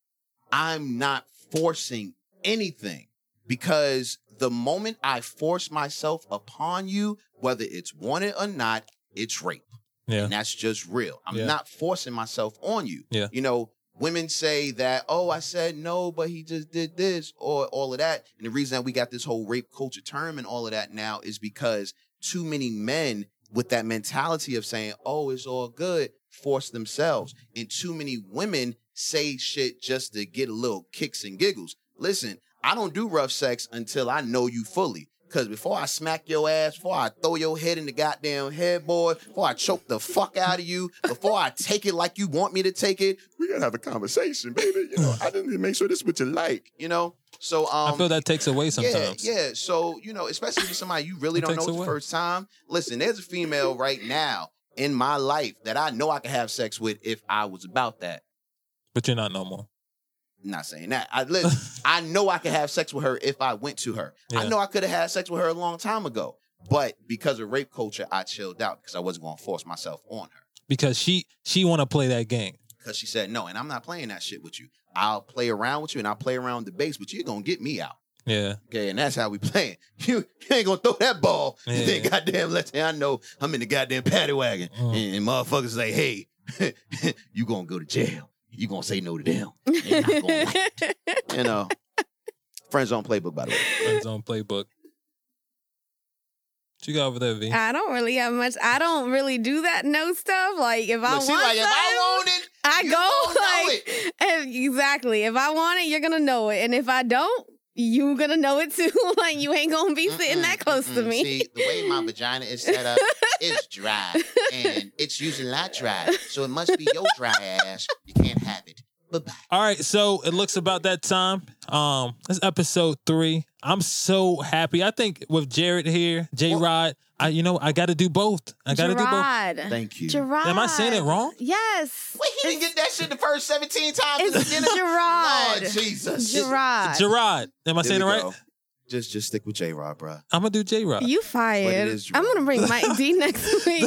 Speaker 5: I'm not forcing anything because the moment I force myself upon you, whether it's wanted or not, it's rape.
Speaker 3: Yeah.
Speaker 5: And that's just real. I'm
Speaker 3: Yeah.
Speaker 5: not forcing myself on you.
Speaker 3: Yeah.
Speaker 5: You know, women say that, oh, I said no, but he just did this or all of that. And the reason that we got this whole rape culture term and all of that now is because too many men with that mentality of saying, oh, it's all good, force themselves. And too many women say shit just to get a little kicks and giggles. Listen, I don't do rough sex until I know you fully. Cause before I smack your ass, before I throw your head in the goddamn headboard, before I choke the fuck out of you, before I take it like you want me to take it, we gotta have a conversation, baby. You know, I [SIGHS] didn't even make sure this is what you like. You know, so um,
Speaker 3: I feel that takes away sometimes.
Speaker 5: yeah, yeah. So you know, especially with somebody you really
Speaker 3: It
Speaker 5: don't know the
Speaker 3: away.
Speaker 5: first time. Listen, there's a female right now in my life that I know I could have sex with if I was about that.
Speaker 3: But you're not no more.
Speaker 5: Not saying that. I listen, [LAUGHS] I know I could have sex with her if I went to her. I know I could have had sex with her a long time ago. But because of rape culture, I chilled out because I wasn't going to force myself on her.
Speaker 3: Because she she want to play that game.
Speaker 5: Because she said no, and I'm not playing that shit with you. I'll play around with you and I'll play around the base, but you're gonna get me out.
Speaker 3: Yeah.
Speaker 5: Okay, and that's how we playing. [LAUGHS] You, you ain't gonna throw that ball.
Speaker 3: Yeah.
Speaker 5: And then goddamn let I know I'm in the goddamn paddy wagon.
Speaker 3: Mm.
Speaker 5: And, and motherfuckers say, hey, [LAUGHS] you gonna go to jail. You gonna say no to them. [LAUGHS] They not gonna like it. [LAUGHS] You know. Friend zone playbook, by the way.
Speaker 3: Friend zone playbook. What you got over there, V?
Speaker 4: I don't really have much. I don't really do that no stuff. Like if I
Speaker 5: Look, see,
Speaker 4: want
Speaker 5: like if I want it,
Speaker 4: I
Speaker 5: you
Speaker 4: go
Speaker 5: gonna know
Speaker 4: like if- exactly. If I want it, you're gonna know it, and if I don't, you gonna know it too. [LAUGHS] like you ain't gonna be sitting that close to
Speaker 5: Mm-mm.
Speaker 4: me.
Speaker 5: See, the way my vagina is set up, it's dry. And it's usually not dry. So it must be your dry ass. You can't have it. Bye-bye.
Speaker 3: All right, so it looks about that time. Um, it's episode three. I'm so happy. I think with Jarrod here, J Rod, I you know I got to do both. I got to do both.
Speaker 4: Gerard.
Speaker 5: Thank you.
Speaker 4: Gerard.
Speaker 3: Am I saying it wrong?
Speaker 4: Yes.
Speaker 5: Wait, he didn't get that shit the first 17 times in the
Speaker 4: It's
Speaker 5: beginning?
Speaker 4: Gerard.
Speaker 5: Lord Jesus.
Speaker 4: Gerard.
Speaker 3: Gerard, am I
Speaker 5: There
Speaker 3: saying it
Speaker 5: we
Speaker 3: right?
Speaker 5: go. Just just stick with J Rod, bro.
Speaker 3: I'm gonna do J Rod.
Speaker 4: You fired. I'm gonna bring Mike D next [LAUGHS] week.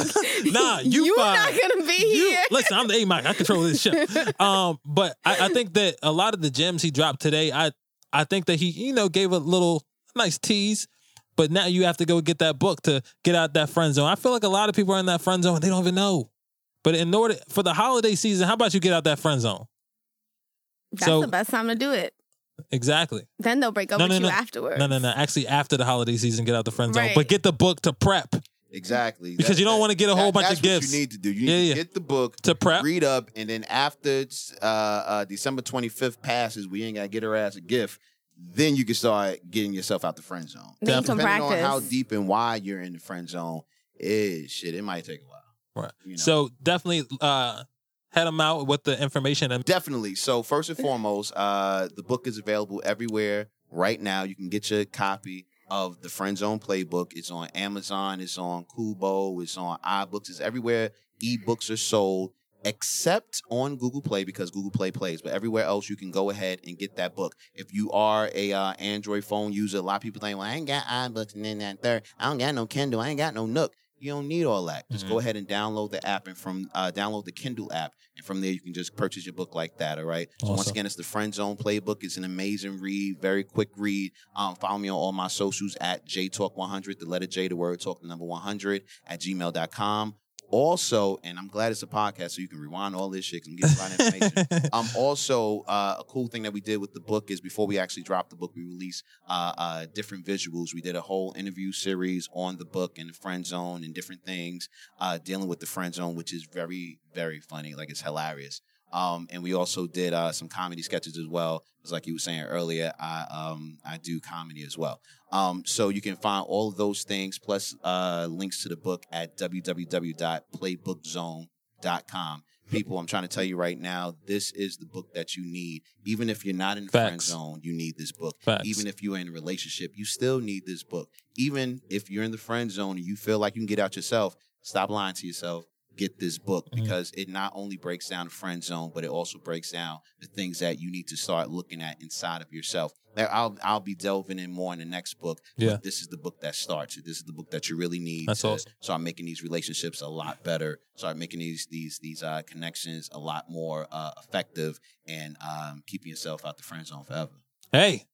Speaker 3: Nah, you [LAUGHS]
Speaker 4: You're
Speaker 3: fired.
Speaker 4: not gonna be
Speaker 3: You-
Speaker 4: here.
Speaker 3: listen, I'm the A Mike. I control this shit. [LAUGHS] Um, but I, I think that a lot of the gems he dropped today, I I think that he you know gave a little nice tease. But now you have to go get that book to get out that friend zone. I feel like a lot of people are in that friend zone and they don't even know. But in order for the holiday season, how about you get out that friend zone?
Speaker 4: That's
Speaker 3: So-
Speaker 4: the best time to do it.
Speaker 3: Exactly.
Speaker 4: Then they'll break up
Speaker 3: No,
Speaker 4: with
Speaker 3: no,
Speaker 4: you
Speaker 3: no.
Speaker 4: afterwards.
Speaker 3: No, no, no. Actually, after the holiday season, get out the friend zone.
Speaker 4: Right.
Speaker 3: But get the book to prep.
Speaker 5: Exactly.
Speaker 3: Because you don't wanna get a whole bunch
Speaker 5: that's
Speaker 3: of gifts.
Speaker 5: You need to do. You need
Speaker 3: Yeah,
Speaker 5: to
Speaker 3: yeah.
Speaker 5: get the book
Speaker 3: To prep.
Speaker 5: read up, and then after uh, uh, December 25th passes, we ain't got to get her ass a gift. Then you can start getting yourself out the friend zone.
Speaker 4: Then you can
Speaker 5: Depending on how deep and why you're in the friend zone, is shit. It might take a while.
Speaker 3: Right.
Speaker 5: You know.
Speaker 3: So definitely uh head them out with the information and
Speaker 5: Definitely. So first and foremost, uh, the book is available everywhere right now. You can get your copy of the Friend Zone Playbook. It's on Amazon. It's on Kobo. It's on iBooks. It's everywhere ebooks are sold, except on Google Play because Google Play plays. But everywhere else, you can go ahead and get that book. If you are a uh, Android phone user, a lot of people think, "Well, I ain't got iBooks and then that third. I don't got no Kindle. I ain't got no Nook." You don't need all that. Just
Speaker 3: Mhm.
Speaker 5: go ahead and download the app, and from uh, download the Kindle app, and from there you can just purchase your book like that. All right. So once again, it's the Friend Zone Playbook. It's an amazing read, very quick read. Um, follow me on all my socials at JTalk100, the letter J, the word talk, the number 100 at gmail.com. Also, and I'm glad it's a podcast so you can rewind all this shit 'cause I'm giving a lot of information. [LAUGHS] um, also, uh, a cool thing that we did with the book is before we actually dropped the book, we released uh, uh, different visuals. We did a whole interview series on the book and the friend zone and different things uh, dealing with the friend zone, which is very, very funny. Like it's hilarious. Um, and we also did uh, some comedy sketches as well. It's like you were saying earlier, I um, I do comedy as well. Um, so you can find all of those things plus uh, links to the book at www.playbookzone.com. People, I'm trying to tell you right now, this is the book that you need. Even if you're not in the friend zone, you need this book.
Speaker 3: Facts.
Speaker 5: Even if you're in a relationship, you still need this book. Even if you're in the friend zone and you feel like you can get out yourself, stop lying to yourself. Get this book
Speaker 3: Mm-hmm.
Speaker 5: because it not only breaks down the friend zone, but it also breaks down the things that you need to start looking at inside of yourself. I'll I'll be delving in more in the next book. but
Speaker 3: Yeah.
Speaker 5: this is the book that starts it. This is the book that you really need
Speaker 3: That's
Speaker 5: to
Speaker 3: awesome.
Speaker 5: start making these relationships a lot better. Start making these these these uh, connections a lot more uh, effective, and um, keeping yourself out the friend zone forever.
Speaker 3: Hey,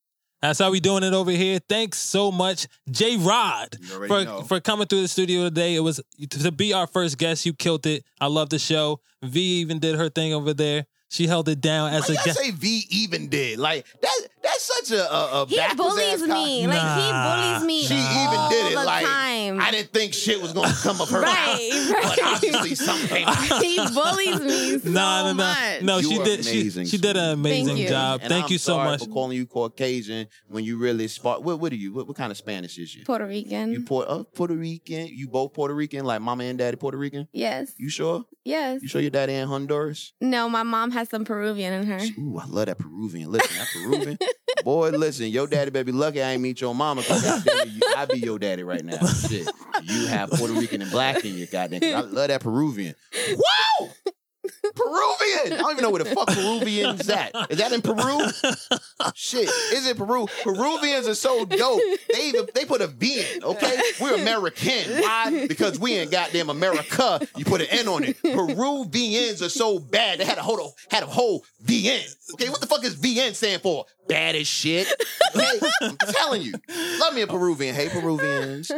Speaker 3: that's how we doing it over here. Thanks so much, J Rod, for
Speaker 5: know.
Speaker 3: for coming through the studio today. It was to be our first guest. You killed it. I love the show. V even did her thing over there. She held it down as
Speaker 5: Why
Speaker 3: a guest.
Speaker 5: say V even did like that? That's such a a, a
Speaker 4: He bullies me.
Speaker 5: con-
Speaker 4: Like
Speaker 3: Nah.
Speaker 4: he bullies me.
Speaker 5: She even did it like
Speaker 4: time.
Speaker 5: I didn't think shit was going to come of her mouth,
Speaker 4: Right,
Speaker 5: but
Speaker 4: right.
Speaker 5: obviously something [LAUGHS]
Speaker 4: he bullies me so
Speaker 3: Nah, nah, nah.
Speaker 4: much.
Speaker 3: No,
Speaker 5: You
Speaker 3: she did. She,
Speaker 5: amazing,
Speaker 3: she did an amazing
Speaker 4: Thank
Speaker 3: job.
Speaker 5: And
Speaker 3: Thank
Speaker 5: I'm
Speaker 3: you so much.
Speaker 5: for calling you Caucasian when you really spark. What, what are you? What, what kind of Spanish is you?
Speaker 4: Puerto Rican.
Speaker 5: You Puerto, uh, Puerto Rican? You both Puerto Rican? Like mama and daddy Puerto Rican?
Speaker 4: yes.
Speaker 5: You sure?
Speaker 4: Yes.
Speaker 5: You sure your daddy in Honduras?
Speaker 4: No, my mom has some Peruvian in her.
Speaker 5: Ooh, I love that Peruvian. Listen, that Peruvian. [LAUGHS] Boy, listen, your daddy better be lucky I ain't meet your mama because I be your daddy right now. Shit. You have Puerto Rican and black in your goddamn. I love that Peruvian. Wow! Peruvian! I don't even know where the fuck Peruvian's at. Is that in Peru? Shit. Is it Peru? Peruvians are so dope. They even they put a V in, okay? We're American. Why? Because we ain't goddamn America. You put an N on it. Peruvians are so bad. They had a whole had a whole VN. Okay, what the fuck is VN stand for? Bad as shit. Okay, I'm telling you. Love me a Peruvian. Hey, Peruvians.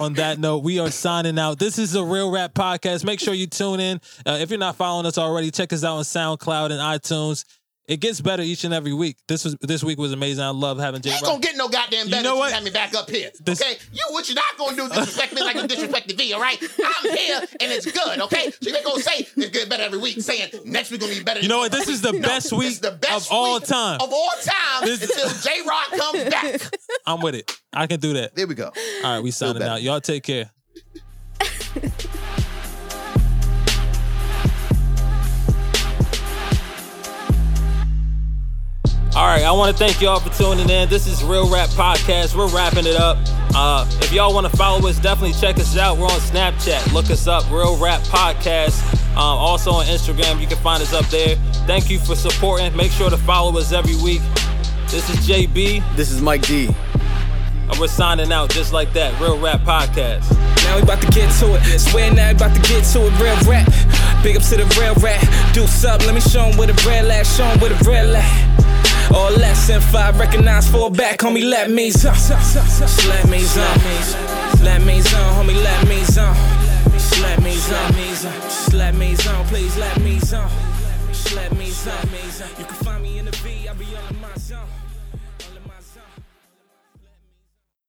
Speaker 3: on that note, we are signing out. This is the Real Rap Podcast. Make sure you tune in. Uh, if you're not following us already, check us out on SoundCloud and iTunes. It gets better each and every week. This was this week was amazing. I love having J.
Speaker 5: ain't
Speaker 3: Rock.
Speaker 5: gonna get no goddamn better.
Speaker 3: You
Speaker 5: better
Speaker 3: know what?
Speaker 5: you have me back up here. [LAUGHS]
Speaker 3: This-
Speaker 5: okay? You what you're not gonna do disrespect me like you disrespect the V, all right? I'm here and it's good, okay? So you ain't gonna say it's good better every week, saying next week gonna be better.
Speaker 3: You know what? This is the
Speaker 5: No,
Speaker 3: best week
Speaker 5: the best
Speaker 3: of all
Speaker 5: week
Speaker 3: time.
Speaker 5: Of all time
Speaker 3: This-
Speaker 5: until J Rock comes back. [LAUGHS]
Speaker 3: I'm with it. I can do that.
Speaker 5: There we go.
Speaker 3: All right, we signing
Speaker 5: better.
Speaker 3: out. Y'all take care. All right, I want to thank y'all for tuning in. This is Real Rap Podcast. We're wrapping it up. Uh, if y'all want to follow us, definitely check us out. We're on Snapchat. Look us up, Real Rap Podcast. Um, also on Instagram, you can find us up there. Thank you for supporting. Make sure to follow us every week. This is JB,
Speaker 6: This is Mike D.
Speaker 3: and we're signing out just like that. Real Rap Podcast.
Speaker 8: Now we about to get to it. Swear now we about to get to it. Real rap. Big up to the real rap. Do up. Let me show 'em where the bread at. Show 'em where the bread at. All less than five. Recognize fall back. Homie, let me zone. Let me zone. Let me zone. Homie, let me zone. Let me zone. Let me zone. Please let me zone. Let me zone.